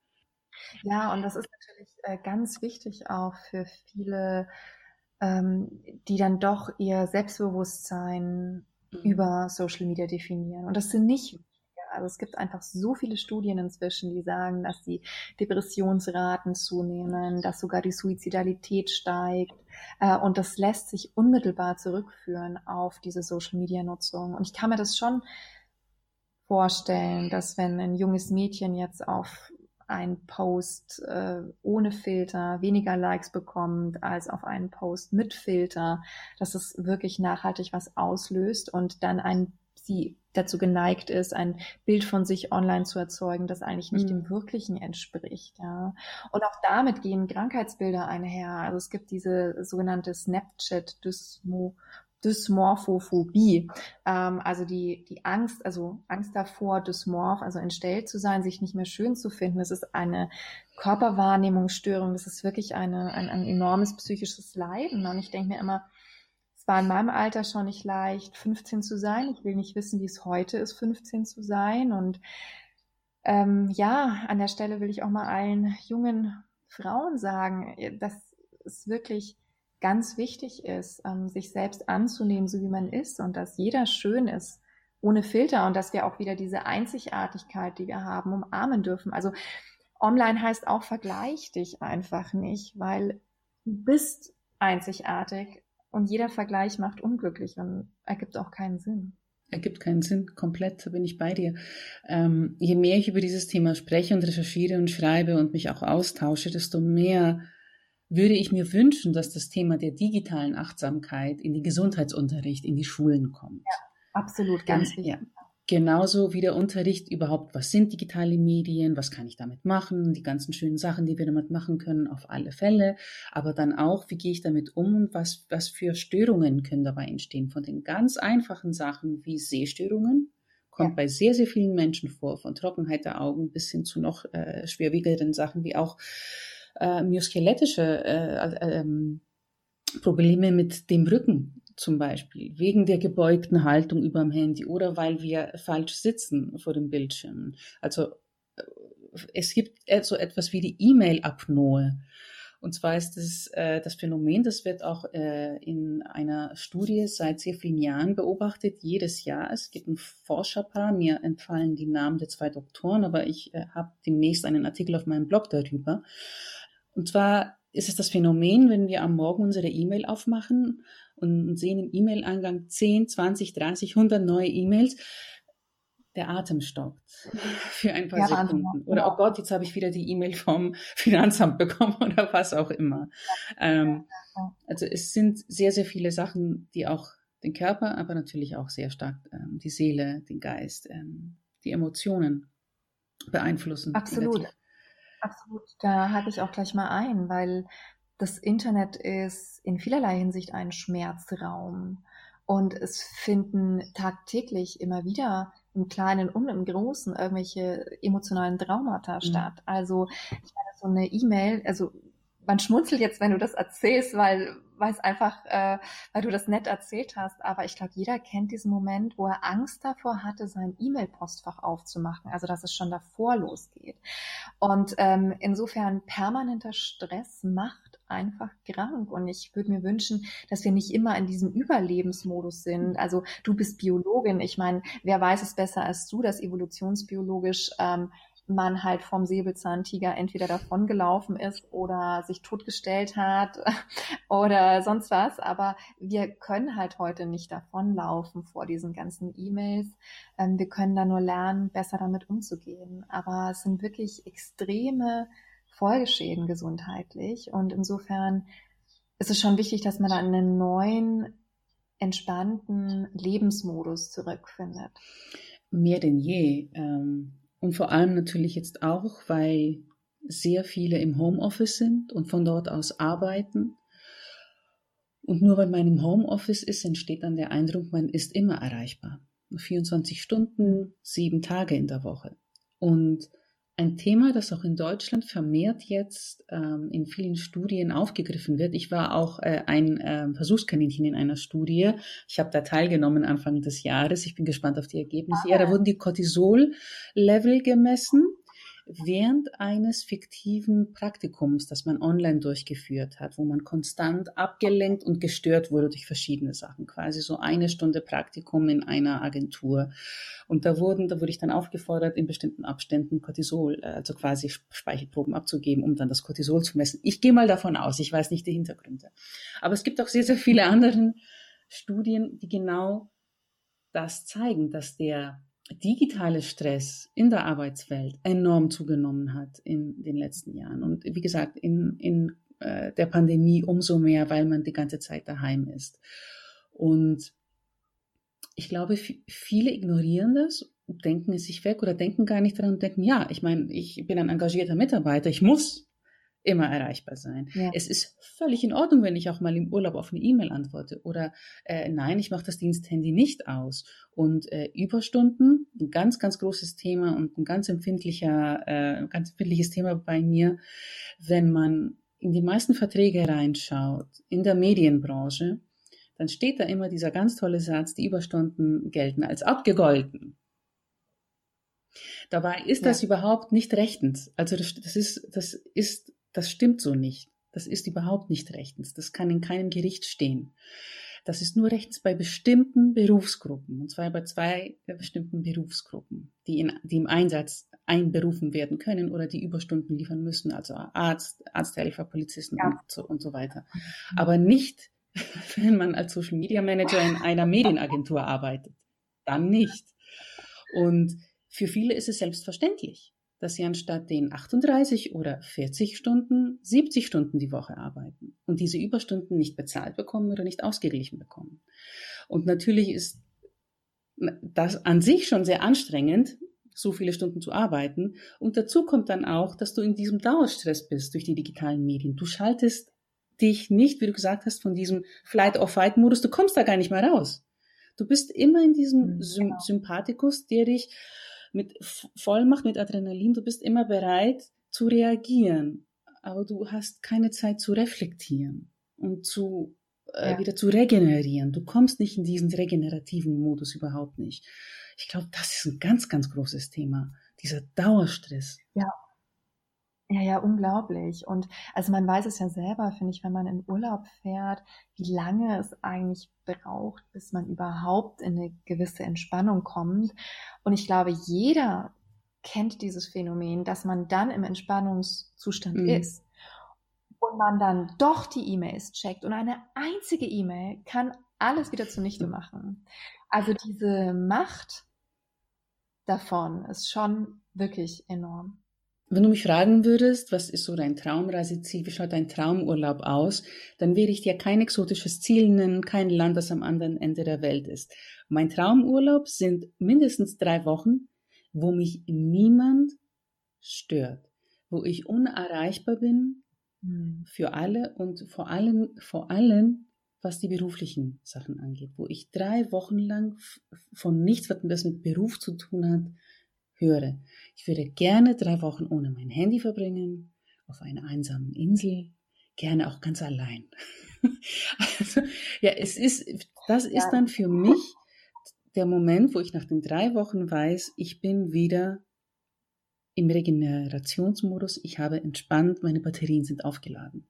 Ja, und das ist natürlich äh, ganz wichtig auch für viele, ähm, die dann doch ihr Selbstbewusstsein mhm. über Social Media definieren. Und das sind nicht also es gibt einfach so viele Studien inzwischen, die sagen, dass die Depressionsraten zunehmen, dass sogar die Suizidalität steigt. Äh, und das lässt sich unmittelbar zurückführen auf diese Social-Media-Nutzung. Und ich kann mir das schon vorstellen, dass wenn ein junges Mädchen jetzt auf einen Post äh, ohne Filter weniger Likes bekommt als auf einen Post mit Filter, dass es wirklich nachhaltig was auslöst und dann ein sie dazu geneigt ist, ein Bild von sich online zu erzeugen, das eigentlich nicht mhm. dem Wirklichen entspricht. Ja. Und auch damit gehen Krankheitsbilder einher. Also es gibt diese sogenannte Snapchat-Dysmo Dysmorphophobie, ähm, also die, die Angst, also Angst davor, dysmorph, also entstellt zu sein, sich nicht mehr schön zu finden. Das ist eine Körperwahrnehmungsstörung, das ist wirklich eine, ein, ein enormes psychisches Leiden. Und ich denke mir immer, war in meinem Alter schon nicht leicht, 15 zu sein. Ich will nicht wissen, wie es heute ist, 15 zu sein. Und ähm, ja, an der Stelle will ich auch mal allen jungen Frauen sagen, dass es wirklich ganz wichtig ist, ähm, sich selbst anzunehmen, so wie man ist und dass jeder schön ist, ohne Filter und dass wir auch wieder diese Einzigartigkeit, die wir haben, umarmen dürfen. Also online heißt auch, vergleich dich einfach nicht, weil du bist einzigartig und jeder Vergleich macht unglücklich und ergibt auch keinen Sinn. Ergibt keinen Sinn, komplett, da bin ich bei dir. Ähm, je mehr ich über dieses Thema spreche und recherchiere und schreibe und mich auch austausche, desto mehr würde ich mir wünschen, dass das Thema der digitalen Achtsamkeit in den Gesundheitsunterricht, in die Schulen kommt. Ja, absolut, ganz wichtig. Ja. Genauso wie der Unterricht überhaupt, was sind digitale Medien, was kann ich damit machen, die ganzen schönen Sachen, die wir damit machen können, auf alle Fälle. Aber dann auch, wie gehe ich damit um und was, was für Störungen können dabei entstehen. Von den ganz einfachen Sachen wie Sehstörungen, kommt ja. bei sehr, sehr vielen Menschen vor, von Trockenheit der Augen bis hin zu noch äh, schwerwiegenden Sachen wie auch äh, myoskeletische äh, äh, ähm, Probleme mit dem Rücken, zum Beispiel, wegen der gebeugten Haltung über dem Handy oder weil wir falsch sitzen vor dem Bildschirm. Also äh, es gibt so etwas wie die E-Mail-Apnoe. Und zwar ist das, äh, das Phänomen, das wird auch äh, in einer Studie seit sehr vielen Jahren beobachtet, jedes Jahr. Es gibt ein Forscherpaar, mir entfallen die Namen der zwei Doktoren, aber ich äh, habe demnächst einen Artikel auf meinem Blog darüber. Und zwar ist es das Phänomen, wenn wir am Morgen unsere E-Mail aufmachen und sehen im E-Mail-Eingang 10, 20, 30, 100 neue E-Mails, der Atem stockt (laughs) für ein paar ja, Sekunden. Oder, oh Gott, jetzt habe ich wieder die E-Mail vom (laughs) Finanzamt bekommen (laughs) oder was auch immer. Ähm, also es sind sehr, sehr viele Sachen, die auch den Körper, aber natürlich auch sehr stark ähm, die Seele, den Geist, ähm, die Emotionen beeinflussen. Absolut. Absolut. Da hake ich auch gleich mal ein, weil das Internet ist in vielerlei Hinsicht ein Schmerzraum. Und es finden tagtäglich immer wieder im Kleinen und im Großen irgendwelche emotionalen Traumata mhm. statt. Also ich meine, so eine E-Mail, also man schmunzelt jetzt, wenn du das erzählst, weil, weil es einfach, äh, weil du das nett erzählt hast. Aber ich glaube, jeder kennt diesen Moment, wo er Angst davor hatte, sein E-Mail-Postfach aufzumachen. Also dass es schon davor losgeht. Und ähm, insofern permanenter Stress macht einfach krank. Und ich würde mir wünschen, dass wir nicht immer in diesem Überlebensmodus sind. Also du bist Biologin. Ich meine, wer weiß es besser als du, dass evolutionsbiologisch ähm, man halt vom Säbelzahntiger entweder davongelaufen ist oder sich totgestellt hat (laughs) oder sonst was. Aber wir können halt heute nicht davonlaufen vor diesen ganzen E-Mails. Ähm, wir können da nur lernen, besser damit umzugehen. Aber es sind wirklich extreme Folgeschäden gesundheitlich. Und insofern ist es schon wichtig, dass man da einen neuen, entspannten Lebensmodus zurückfindet. Mehr denn je. Ähm und vor allem natürlich jetzt auch, weil sehr viele im Homeoffice sind und von dort aus arbeiten. Und nur weil man im Homeoffice ist, entsteht dann der Eindruck, man ist immer erreichbar. 24 Stunden, sieben Tage in der Woche. Und ein Thema, das auch in Deutschland vermehrt jetzt ähm, in vielen Studien aufgegriffen wird. Ich war auch äh, ein äh, Versuchskaninchen in einer Studie. Ich habe da teilgenommen Anfang des Jahres. Ich bin gespannt auf die Ergebnisse. Ah, ja, da wurden die Cortisol-Level gemessen während eines fiktiven Praktikums, das man online durchgeführt hat, wo man konstant abgelenkt und gestört wurde durch verschiedene Sachen, quasi so eine Stunde Praktikum in einer Agentur. Und da wurden, da wurde ich dann aufgefordert, in bestimmten Abständen Cortisol, äh, also quasi Speichelproben abzugeben, um dann das Cortisol zu messen. Ich gehe mal davon aus, ich weiß nicht die Hintergründe. Aber es gibt auch sehr, sehr viele (laughs) andere Studien, die genau das zeigen, dass der digitale Stress in der Arbeitswelt enorm zugenommen hat in den letzten Jahren. Und wie gesagt, in, in äh, der Pandemie umso mehr, weil man die ganze Zeit daheim ist. Und ich glaube, viele ignorieren das, denken es sich weg oder denken gar nicht daran und denken, ja, ich meine, ich bin ein engagierter Mitarbeiter, ich muss immer erreichbar sein. Ja. Es ist völlig in Ordnung, wenn ich auch mal im Urlaub auf eine E-Mail antworte oder äh, nein, ich mache das Diensthandy nicht aus. Und äh, Überstunden, ein ganz, ganz großes Thema und ein ganz empfindlicher, äh, ganz empfindliches Thema bei mir, wenn man in die meisten Verträge reinschaut, in der Medienbranche, dann steht da immer dieser ganz tolle Satz, die Überstunden gelten als abgegolten. Dabei ist ja. das überhaupt nicht rechtens. Also das, das ist, das ist das stimmt so nicht. Das ist überhaupt nicht rechtens. Das kann in keinem Gericht stehen. Das ist nur rechtens bei bestimmten Berufsgruppen, und zwar bei zwei bestimmten Berufsgruppen, die, in, die im Einsatz einberufen werden können oder die Überstunden liefern müssen, also Arzt, Arzthelfer, Polizisten ja. und, so, und so weiter. Aber nicht, (laughs) wenn man als Social Media Manager in einer Medienagentur arbeitet. Dann nicht. Und für viele ist es selbstverständlich dass sie anstatt den 38 oder 40 Stunden 70 Stunden die Woche arbeiten und diese Überstunden nicht bezahlt bekommen oder nicht ausgeglichen bekommen. Und natürlich ist das an sich schon sehr anstrengend, so viele Stunden zu arbeiten. Und dazu kommt dann auch, dass du in diesem Dauerstress bist durch die digitalen Medien. Du schaltest dich nicht, wie du gesagt hast, von diesem Flight-or-Fight-Modus, du kommst da gar nicht mehr raus. Du bist immer in diesem mhm, genau. Sympathikus, der dich mit Vollmacht, mit Adrenalin, du bist immer bereit zu reagieren, aber du hast keine Zeit zu reflektieren und zu äh, ja. wieder zu regenerieren. Du kommst nicht in diesen regenerativen Modus überhaupt nicht. Ich glaube, das ist ein ganz, ganz großes Thema, dieser Dauerstress. Ja, ja, ja, unglaublich. Und also man weiß es ja selber, finde ich, wenn man in Urlaub fährt, wie lange es eigentlich braucht, bis man überhaupt in eine gewisse Entspannung kommt. Und ich glaube, jeder kennt dieses Phänomen, dass man dann im Entspannungszustand mhm. ist und man dann doch die E-Mails checkt und eine einzige E-Mail kann alles wieder zunichte machen. Also diese Macht davon ist schon wirklich enorm. Wenn du mich fragen würdest, was ist so dein Traumreiseziel, wie schaut dein Traumurlaub aus, dann werde ich dir kein exotisches Ziel nennen, kein Land, das am anderen Ende der Welt ist. Mein Traumurlaub sind mindestens drei Wochen, wo mich niemand stört, wo ich unerreichbar bin hm. für alle und vor allem, vor allem, was die beruflichen Sachen angeht, wo ich drei Wochen lang von nichts, was mit Beruf zu tun hat, höre. Ich würde gerne drei Wochen ohne mein Handy verbringen, auf einer einsamen Insel, gerne auch ganz allein. (laughs) also, ja, es ist, das ist dann für mich der Moment, wo ich nach den drei Wochen weiß, ich bin wieder im Regenerationsmodus, ich habe entspannt, meine Batterien sind aufgeladen.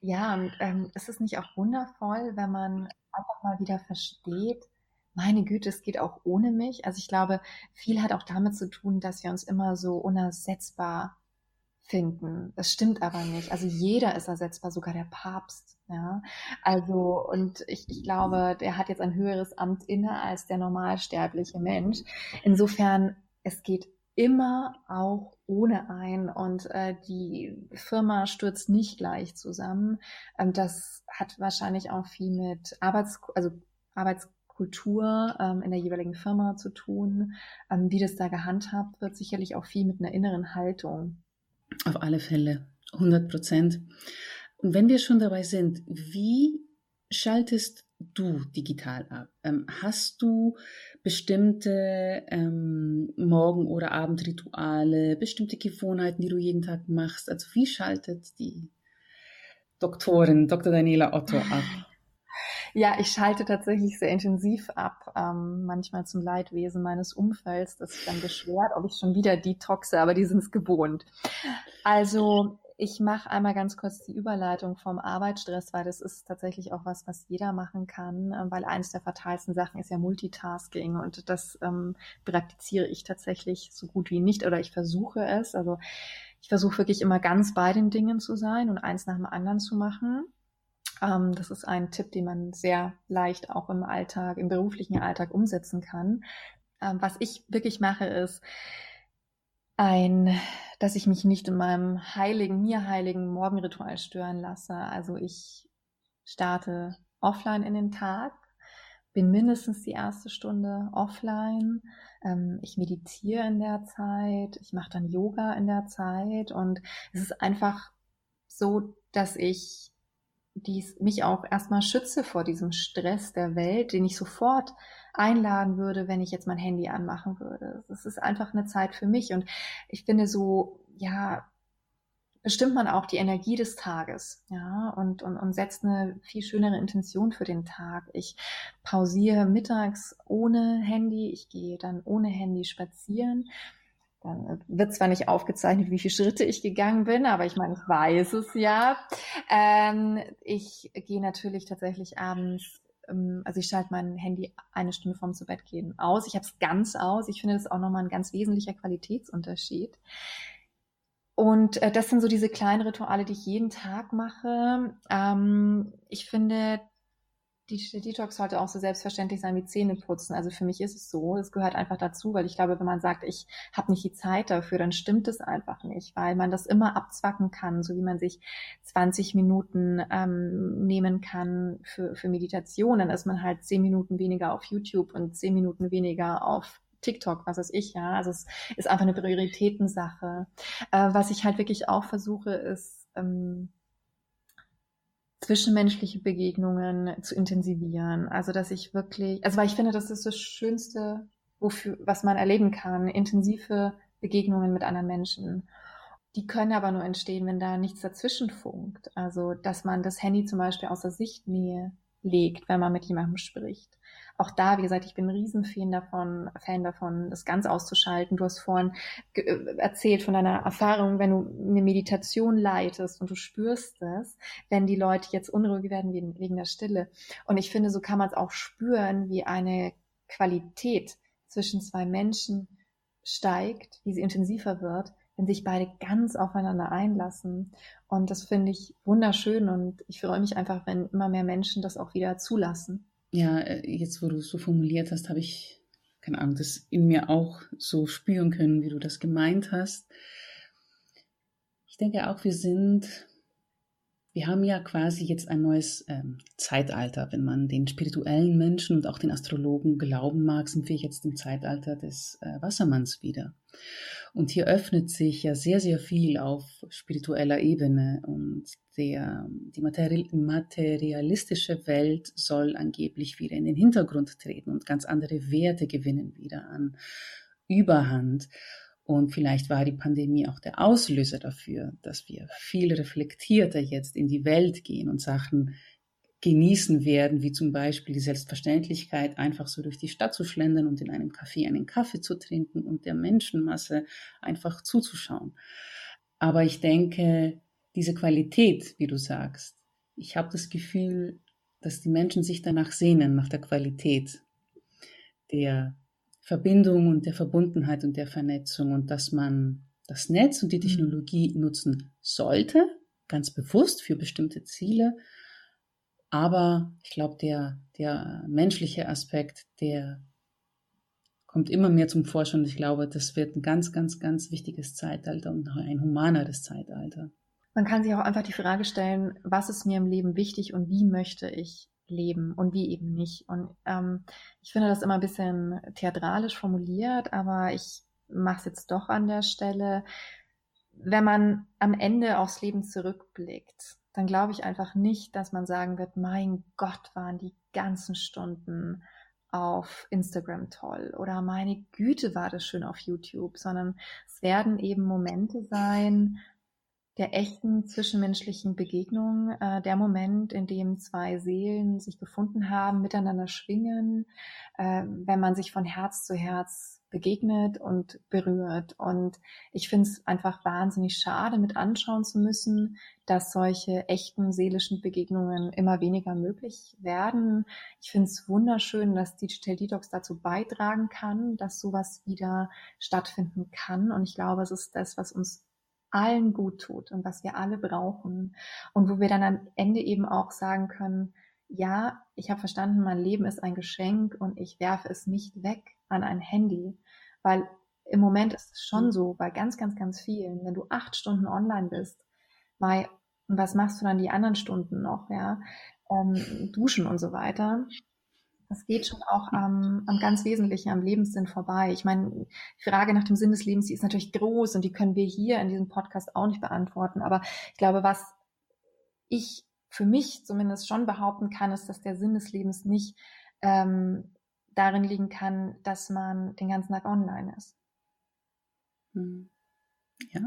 Ja, und ähm, ist es nicht auch wundervoll, wenn man einfach mal wieder versteht, meine Güte, es geht auch ohne mich. Also ich glaube, viel hat auch damit zu tun, dass wir uns immer so unersetzbar finden. Das stimmt aber nicht. Also jeder ist ersetzbar, sogar der Papst. Ja, also und ich, ich glaube, der hat jetzt ein höheres Amt inne als der normalsterbliche Mensch. Insofern, es geht immer auch ohne ein und äh, die Firma stürzt nicht gleich zusammen. Ähm, das hat wahrscheinlich auch viel mit Arbeits, also Arbeits Kultur ähm, in der jeweiligen Firma zu tun. Ähm, wie das da gehandhabt wird, sicherlich auch viel mit einer inneren Haltung. Auf alle Fälle, 100 Prozent. Und wenn wir schon dabei sind, wie schaltest du digital ab? Ähm, hast du bestimmte ähm, Morgen- oder Abendrituale, bestimmte Gewohnheiten, die du jeden Tag machst? Also wie schaltet die Doktorin, Dr. Daniela Otto ab? Ja, ich schalte tatsächlich sehr intensiv ab, ähm, manchmal zum Leidwesen meines Umfelds, das sich dann beschwert, ob ich schon wieder detoxe, aber die sind es gewohnt. Also ich mache einmal ganz kurz die Überleitung vom Arbeitsstress, weil das ist tatsächlich auch was, was jeder machen kann, äh, weil eines der fatalsten Sachen ist ja Multitasking und das ähm, praktiziere ich tatsächlich so gut wie nicht oder ich versuche es. Also ich versuche wirklich immer ganz bei den Dingen zu sein und eins nach dem anderen zu machen. Ähm, das ist ein Tipp, den man sehr leicht auch im Alltag, im beruflichen Alltag umsetzen kann. Ähm, was ich wirklich mache, ist ein, dass ich mich nicht in meinem heiligen, mir heiligen Morgenritual stören lasse. Also ich starte offline in den Tag, bin mindestens die erste Stunde offline. Ähm, ich meditiere in der Zeit, ich mache dann Yoga in der Zeit und es ist einfach so, dass ich dies mich auch erstmal schütze vor diesem Stress der Welt, den ich sofort einladen würde, wenn ich jetzt mein Handy anmachen würde. Es ist einfach eine Zeit für mich und ich finde so, ja, bestimmt man auch die Energie des Tages, ja, und, und, und setzt eine viel schönere Intention für den Tag. Ich pausiere mittags ohne Handy, ich gehe dann ohne Handy spazieren dann wird zwar nicht aufgezeichnet, wie viele Schritte ich gegangen bin, aber ich meine, ich weiß es ja. Ähm, ich gehe natürlich tatsächlich abends, ähm, also ich schalte mein Handy eine Stunde vorm zu Bett gehen aus. Ich habe es ganz aus. Ich finde das auch nochmal ein ganz wesentlicher Qualitätsunterschied. Und äh, das sind so diese kleinen Rituale, die ich jeden Tag mache. Ähm, ich finde, die Detox sollte auch so selbstverständlich sein wie Zähne putzen. Also für mich ist es so, es gehört einfach dazu, weil ich glaube, wenn man sagt, ich habe nicht die Zeit dafür, dann stimmt es einfach nicht, weil man das immer abzwacken kann, so wie man sich 20 Minuten ähm, nehmen kann für, für Meditation, dann ist man halt 10 Minuten weniger auf YouTube und 10 Minuten weniger auf TikTok, was weiß ich, ja. Also es ist einfach eine Prioritätensache. Äh, was ich halt wirklich auch versuche, ist, ähm, zwischenmenschliche Begegnungen zu intensivieren. Also dass ich wirklich, also weil ich finde, das ist das Schönste, wofür, was man erleben kann, intensive Begegnungen mit anderen Menschen. Die können aber nur entstehen, wenn da nichts dazwischen funkt. Also dass man das Handy zum Beispiel außer Sichtnähe legt, wenn man mit jemandem spricht. Auch da, wie gesagt, ich bin ein Riesenfan davon, Fan davon, das ganz auszuschalten. Du hast vorhin äh, erzählt von deiner Erfahrung, wenn du eine Meditation leitest und du spürst es, wenn die Leute jetzt unruhig werden wegen, wegen der Stille. Und ich finde, so kann man es auch spüren, wie eine Qualität zwischen zwei Menschen steigt, wie sie intensiver wird, wenn sich beide ganz aufeinander einlassen. Und das finde ich wunderschön und ich freue mich einfach, wenn immer mehr Menschen das auch wieder zulassen. Ja, äh, jetzt wo du es so formuliert hast, habe ich, keine Ahnung, das in mir auch so spüren können, wie du das gemeint hast. Ich denke auch, wir sind wir haben ja quasi jetzt ein neues ähm, Zeitalter. Wenn man den spirituellen Menschen und auch den Astrologen glauben mag, sind wir jetzt im Zeitalter des äh, Wassermanns wieder. Und hier öffnet sich ja sehr, sehr viel auf spiritueller Ebene und der, die materialistische Welt soll angeblich wieder in den Hintergrund treten und ganz andere Werte gewinnen wieder an Überhand. Und vielleicht war die Pandemie auch der Auslöser dafür, dass wir viel reflektierter jetzt in die Welt gehen und Sachen genießen werden, wie zum Beispiel die Selbstverständlichkeit, einfach so durch die Stadt zu schlendern und in einem Café einen Kaffee zu trinken und der Menschenmasse einfach zuzuschauen. Aber ich denke, diese Qualität, wie du sagst, ich habe das Gefühl, dass die Menschen sich danach sehnen, nach der Qualität der Verbindung und der Verbundenheit und der Vernetzung und dass man das Netz und die mhm. Technologie nutzen sollte, ganz bewusst für bestimmte Ziele. Aber ich glaube, der, der menschliche Aspekt, der kommt immer mehr zum Vorschein ich glaube, das wird ein ganz, ganz, ganz wichtiges Zeitalter und ein humaneres Zeitalter. Man kann sich auch einfach die Frage stellen, was ist mir im Leben wichtig und wie möchte ich leben und wie eben nicht. Und ähm, ich finde das immer ein bisschen theatralisch formuliert, aber ich mache es jetzt doch an der Stelle. Wenn man am Ende aufs Leben zurückblickt, dann glaube ich einfach nicht, dass man sagen wird, mein Gott, waren die ganzen Stunden auf Instagram toll oder meine Güte war das schön auf YouTube, sondern es werden eben Momente sein, der echten zwischenmenschlichen Begegnung, äh, der Moment, in dem zwei Seelen sich gefunden haben, miteinander schwingen, äh, wenn man sich von Herz zu Herz begegnet und berührt. Und ich finde es einfach wahnsinnig schade, mit anschauen zu müssen, dass solche echten seelischen Begegnungen immer weniger möglich werden. Ich finde es wunderschön, dass Digital Detox dazu beitragen kann, dass sowas wieder stattfinden kann. Und ich glaube, es ist das, was uns allen gut tut und was wir alle brauchen und wo wir dann am Ende eben auch sagen können, ja, ich habe verstanden, mein Leben ist ein Geschenk und ich werfe es nicht weg an ein Handy, weil im Moment ist es schon so, bei ganz, ganz, ganz vielen, wenn du acht Stunden online bist, weil, was machst du dann die anderen Stunden noch, ja, ähm, duschen und so weiter, das geht schon auch am, am ganz Wesentlichen, am Lebenssinn vorbei. Ich meine, die Frage nach dem Sinn des Lebens, die ist natürlich groß und die können wir hier in diesem Podcast auch nicht beantworten. Aber ich glaube, was ich für mich zumindest schon behaupten kann, ist, dass der Sinn des Lebens nicht ähm, darin liegen kann, dass man den ganzen Tag online ist. Hm. Ja.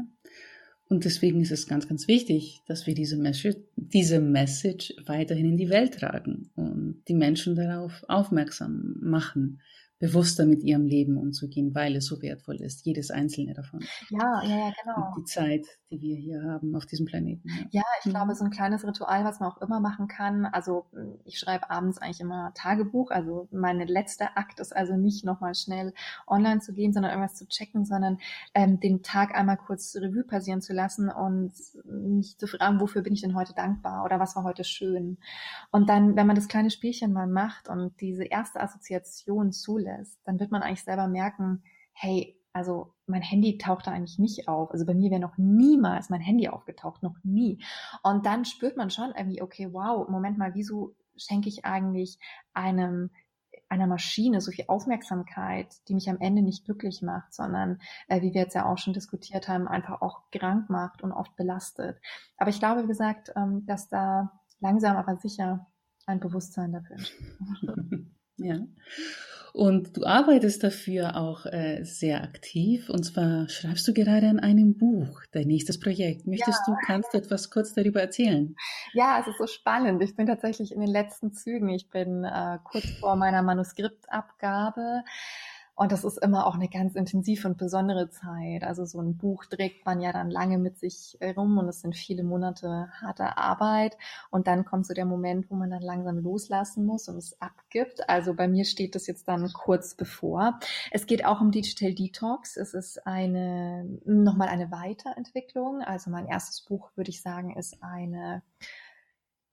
Und deswegen ist es ganz, ganz wichtig, dass wir diese Message, diese Message weiterhin in die Welt tragen und die Menschen darauf aufmerksam machen, bewusster mit ihrem Leben umzugehen, weil es so wertvoll ist, jedes einzelne davon. Ja, ja, ja, genau. Und die Zeit, die wir hier haben auf diesem Planeten. Ja, ja ich mhm. glaube, so ein kleines Ritual, was man auch immer machen kann. Also ich schreibe abends eigentlich immer Tagebuch. Also meine letzte Akt ist also nicht nochmal schnell online zu gehen, sondern irgendwas zu checken, sondern ähm, den Tag einmal kurz Revue passieren zu lassen und mich zu fragen, wofür bin ich denn heute dankbar oder was war heute schön. Und dann, wenn man das kleine Spielchen mal macht und diese erste Assoziation zulässt, zulässt, dann wird man eigentlich selber merken, hey, also mein Handy taucht da eigentlich nicht auf. Also bei mir wäre noch niemals mein Handy aufgetaucht, noch nie. Und dann spürt man schon irgendwie, okay, wow, Moment mal, wieso schenke ich eigentlich einem einer Maschine so viel Aufmerksamkeit, die mich am Ende nicht glücklich macht, sondern, äh, wie wir jetzt ja auch schon diskutiert haben, einfach auch krank macht und oft belastet. Aber ich glaube, wie gesagt, ähm, dass da langsam aber sicher ein Bewusstsein dafür entsteht. (laughs) Ja. Und du arbeitest dafür auch äh, sehr aktiv. Und zwar schreibst du gerade an einem Buch, dein nächstes Projekt. Möchtest ja. du, kannst du etwas kurz darüber erzählen? Ja, es ist so spannend. Ich bin tatsächlich in den letzten Zügen. Ich bin äh, kurz vor meiner Manuskriptabgabe. Und das ist immer auch eine ganz intensive und besondere Zeit. Also so ein Buch trägt man ja dann lange mit sich rum und es sind viele Monate harter Arbeit. Und dann kommt so der Moment, wo man dann langsam loslassen muss und es abgibt. Also bei mir steht das jetzt dann kurz bevor. Es geht auch um Digital Detox. Es ist eine, nochmal eine Weiterentwicklung. Also mein erstes Buch, würde ich sagen, ist eine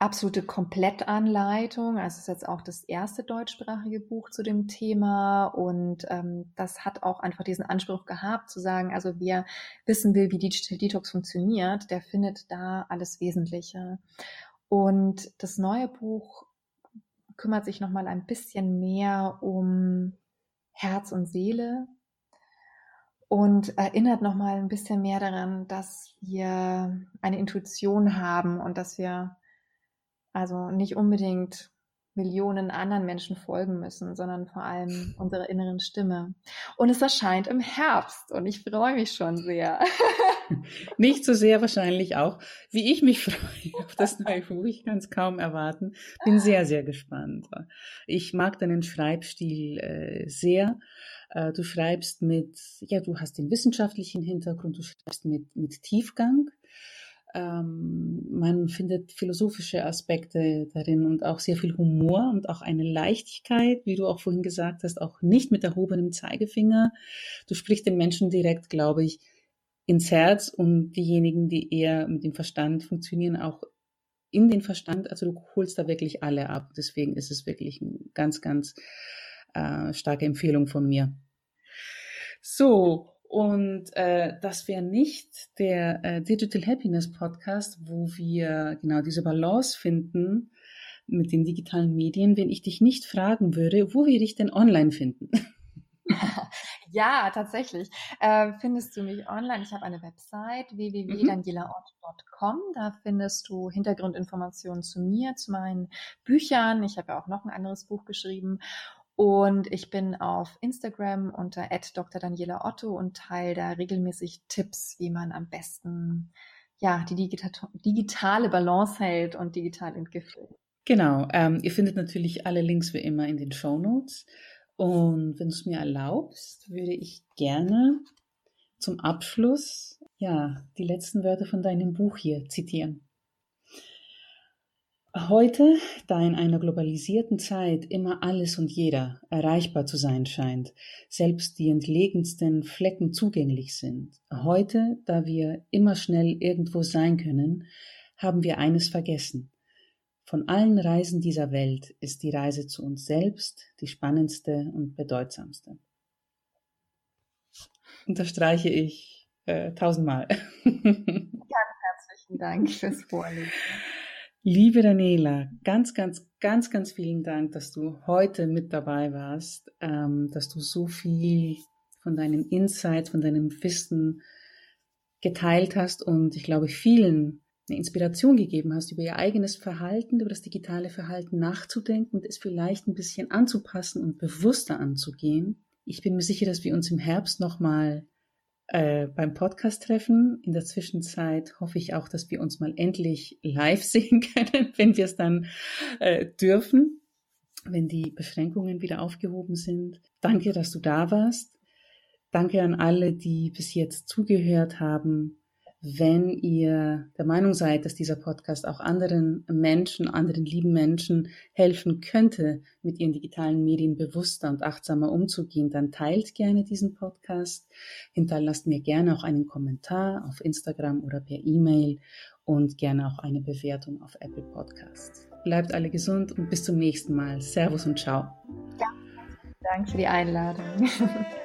absolute Komplettanleitung. Also es ist jetzt auch das erste deutschsprachige Buch zu dem Thema und ähm, das hat auch einfach diesen Anspruch gehabt, zu sagen, also wer wissen will, wie Digital Detox funktioniert, der findet da alles Wesentliche. Und das neue Buch kümmert sich nochmal ein bisschen mehr um Herz und Seele und erinnert nochmal ein bisschen mehr daran, dass wir eine Intuition haben und dass wir also nicht unbedingt Millionen anderen Menschen folgen müssen, sondern vor allem unserer inneren Stimme. Und es erscheint im Herbst und ich freue mich schon sehr. (laughs) Nicht so sehr wahrscheinlich auch, wie ich mich (laughs) freue auf das neue Buch. Ich kann es kaum erwarten. Bin sehr, sehr gespannt. Ich mag deinen Schreibstil äh, sehr. Äh, du schreibst mit, ja, du hast den wissenschaftlichen Hintergrund, du schreibst mit, mit Tiefgang. Ähm, man findet philosophische Aspekte darin und auch sehr viel Humor und auch eine Leichtigkeit, wie du auch vorhin gesagt hast, auch nicht mit erhobenem Zeigefinger. Du sprichst den Menschen direkt, glaube ich, ins Herz und diejenigen, die eher mit dem Verstand funktionieren, auch in den Verstand. Also du holst da wirklich alle ab. Deswegen ist es wirklich eine ganz, ganz äh, starke Empfehlung von mir. So, und äh, das wäre nicht der äh, Digital Happiness Podcast, wo wir genau diese Balance finden mit den digitalen Medien, wenn ich dich nicht fragen würde, wo wir dich denn online finden. (laughs) Ja, tatsächlich. Äh, findest du mich online? Ich habe eine Website www.danielaort.com. Da findest du Hintergrundinformationen zu mir, zu meinen Büchern. Ich habe ja auch noch ein anderes Buch geschrieben. Und ich bin auf Instagram unter Dr. Daniela Otto und teile da regelmäßig Tipps, wie man am besten ja, die digitale Balance hält und digital entgiftet. Genau, ähm, ihr findet natürlich alle Links wie immer in den Show Notes. Und wenn du es mir erlaubst, würde ich gerne zum Abschluss ja die letzten Wörter von deinem Buch hier zitieren. Heute, da in einer globalisierten Zeit immer alles und jeder erreichbar zu sein scheint, selbst die entlegensten Flecken zugänglich sind, heute, da wir immer schnell irgendwo sein können, haben wir eines vergessen. Von allen Reisen dieser Welt ist die Reise zu uns selbst die spannendste und bedeutsamste. Unterstreiche ich äh, tausendmal. Ganz herzlichen Dank fürs Vorlesen. Liebe Daniela, ganz, ganz, ganz, ganz vielen Dank, dass du heute mit dabei warst, ähm, dass du so viel von deinen Insights, von deinem Wissen geteilt hast und ich glaube vielen eine Inspiration gegeben hast, über ihr eigenes Verhalten, über das digitale Verhalten nachzudenken und es vielleicht ein bisschen anzupassen und bewusster anzugehen. Ich bin mir sicher, dass wir uns im Herbst nochmal äh, beim Podcast treffen. In der Zwischenzeit hoffe ich auch, dass wir uns mal endlich live (laughs) sehen können, wenn wir es dann äh, dürfen, wenn die Beschränkungen wieder aufgehoben sind. Danke, dass du da warst. Danke an alle, die bis jetzt zugehört haben. Wenn ihr der Meinung seid, dass dieser Podcast auch anderen Menschen, anderen lieben Menschen helfen könnte, mit ihren digitalen Medien bewusster und achtsamer umzugehen, dann teilt gerne diesen Podcast. Hinterlasst mir gerne auch einen Kommentar auf Instagram oder per E-Mail und gerne auch eine Bewertung auf Apple Podcasts. Bleibt alle gesund und bis zum nächsten Mal. Servus und ciao. Ja, danke für die Einladung. (laughs)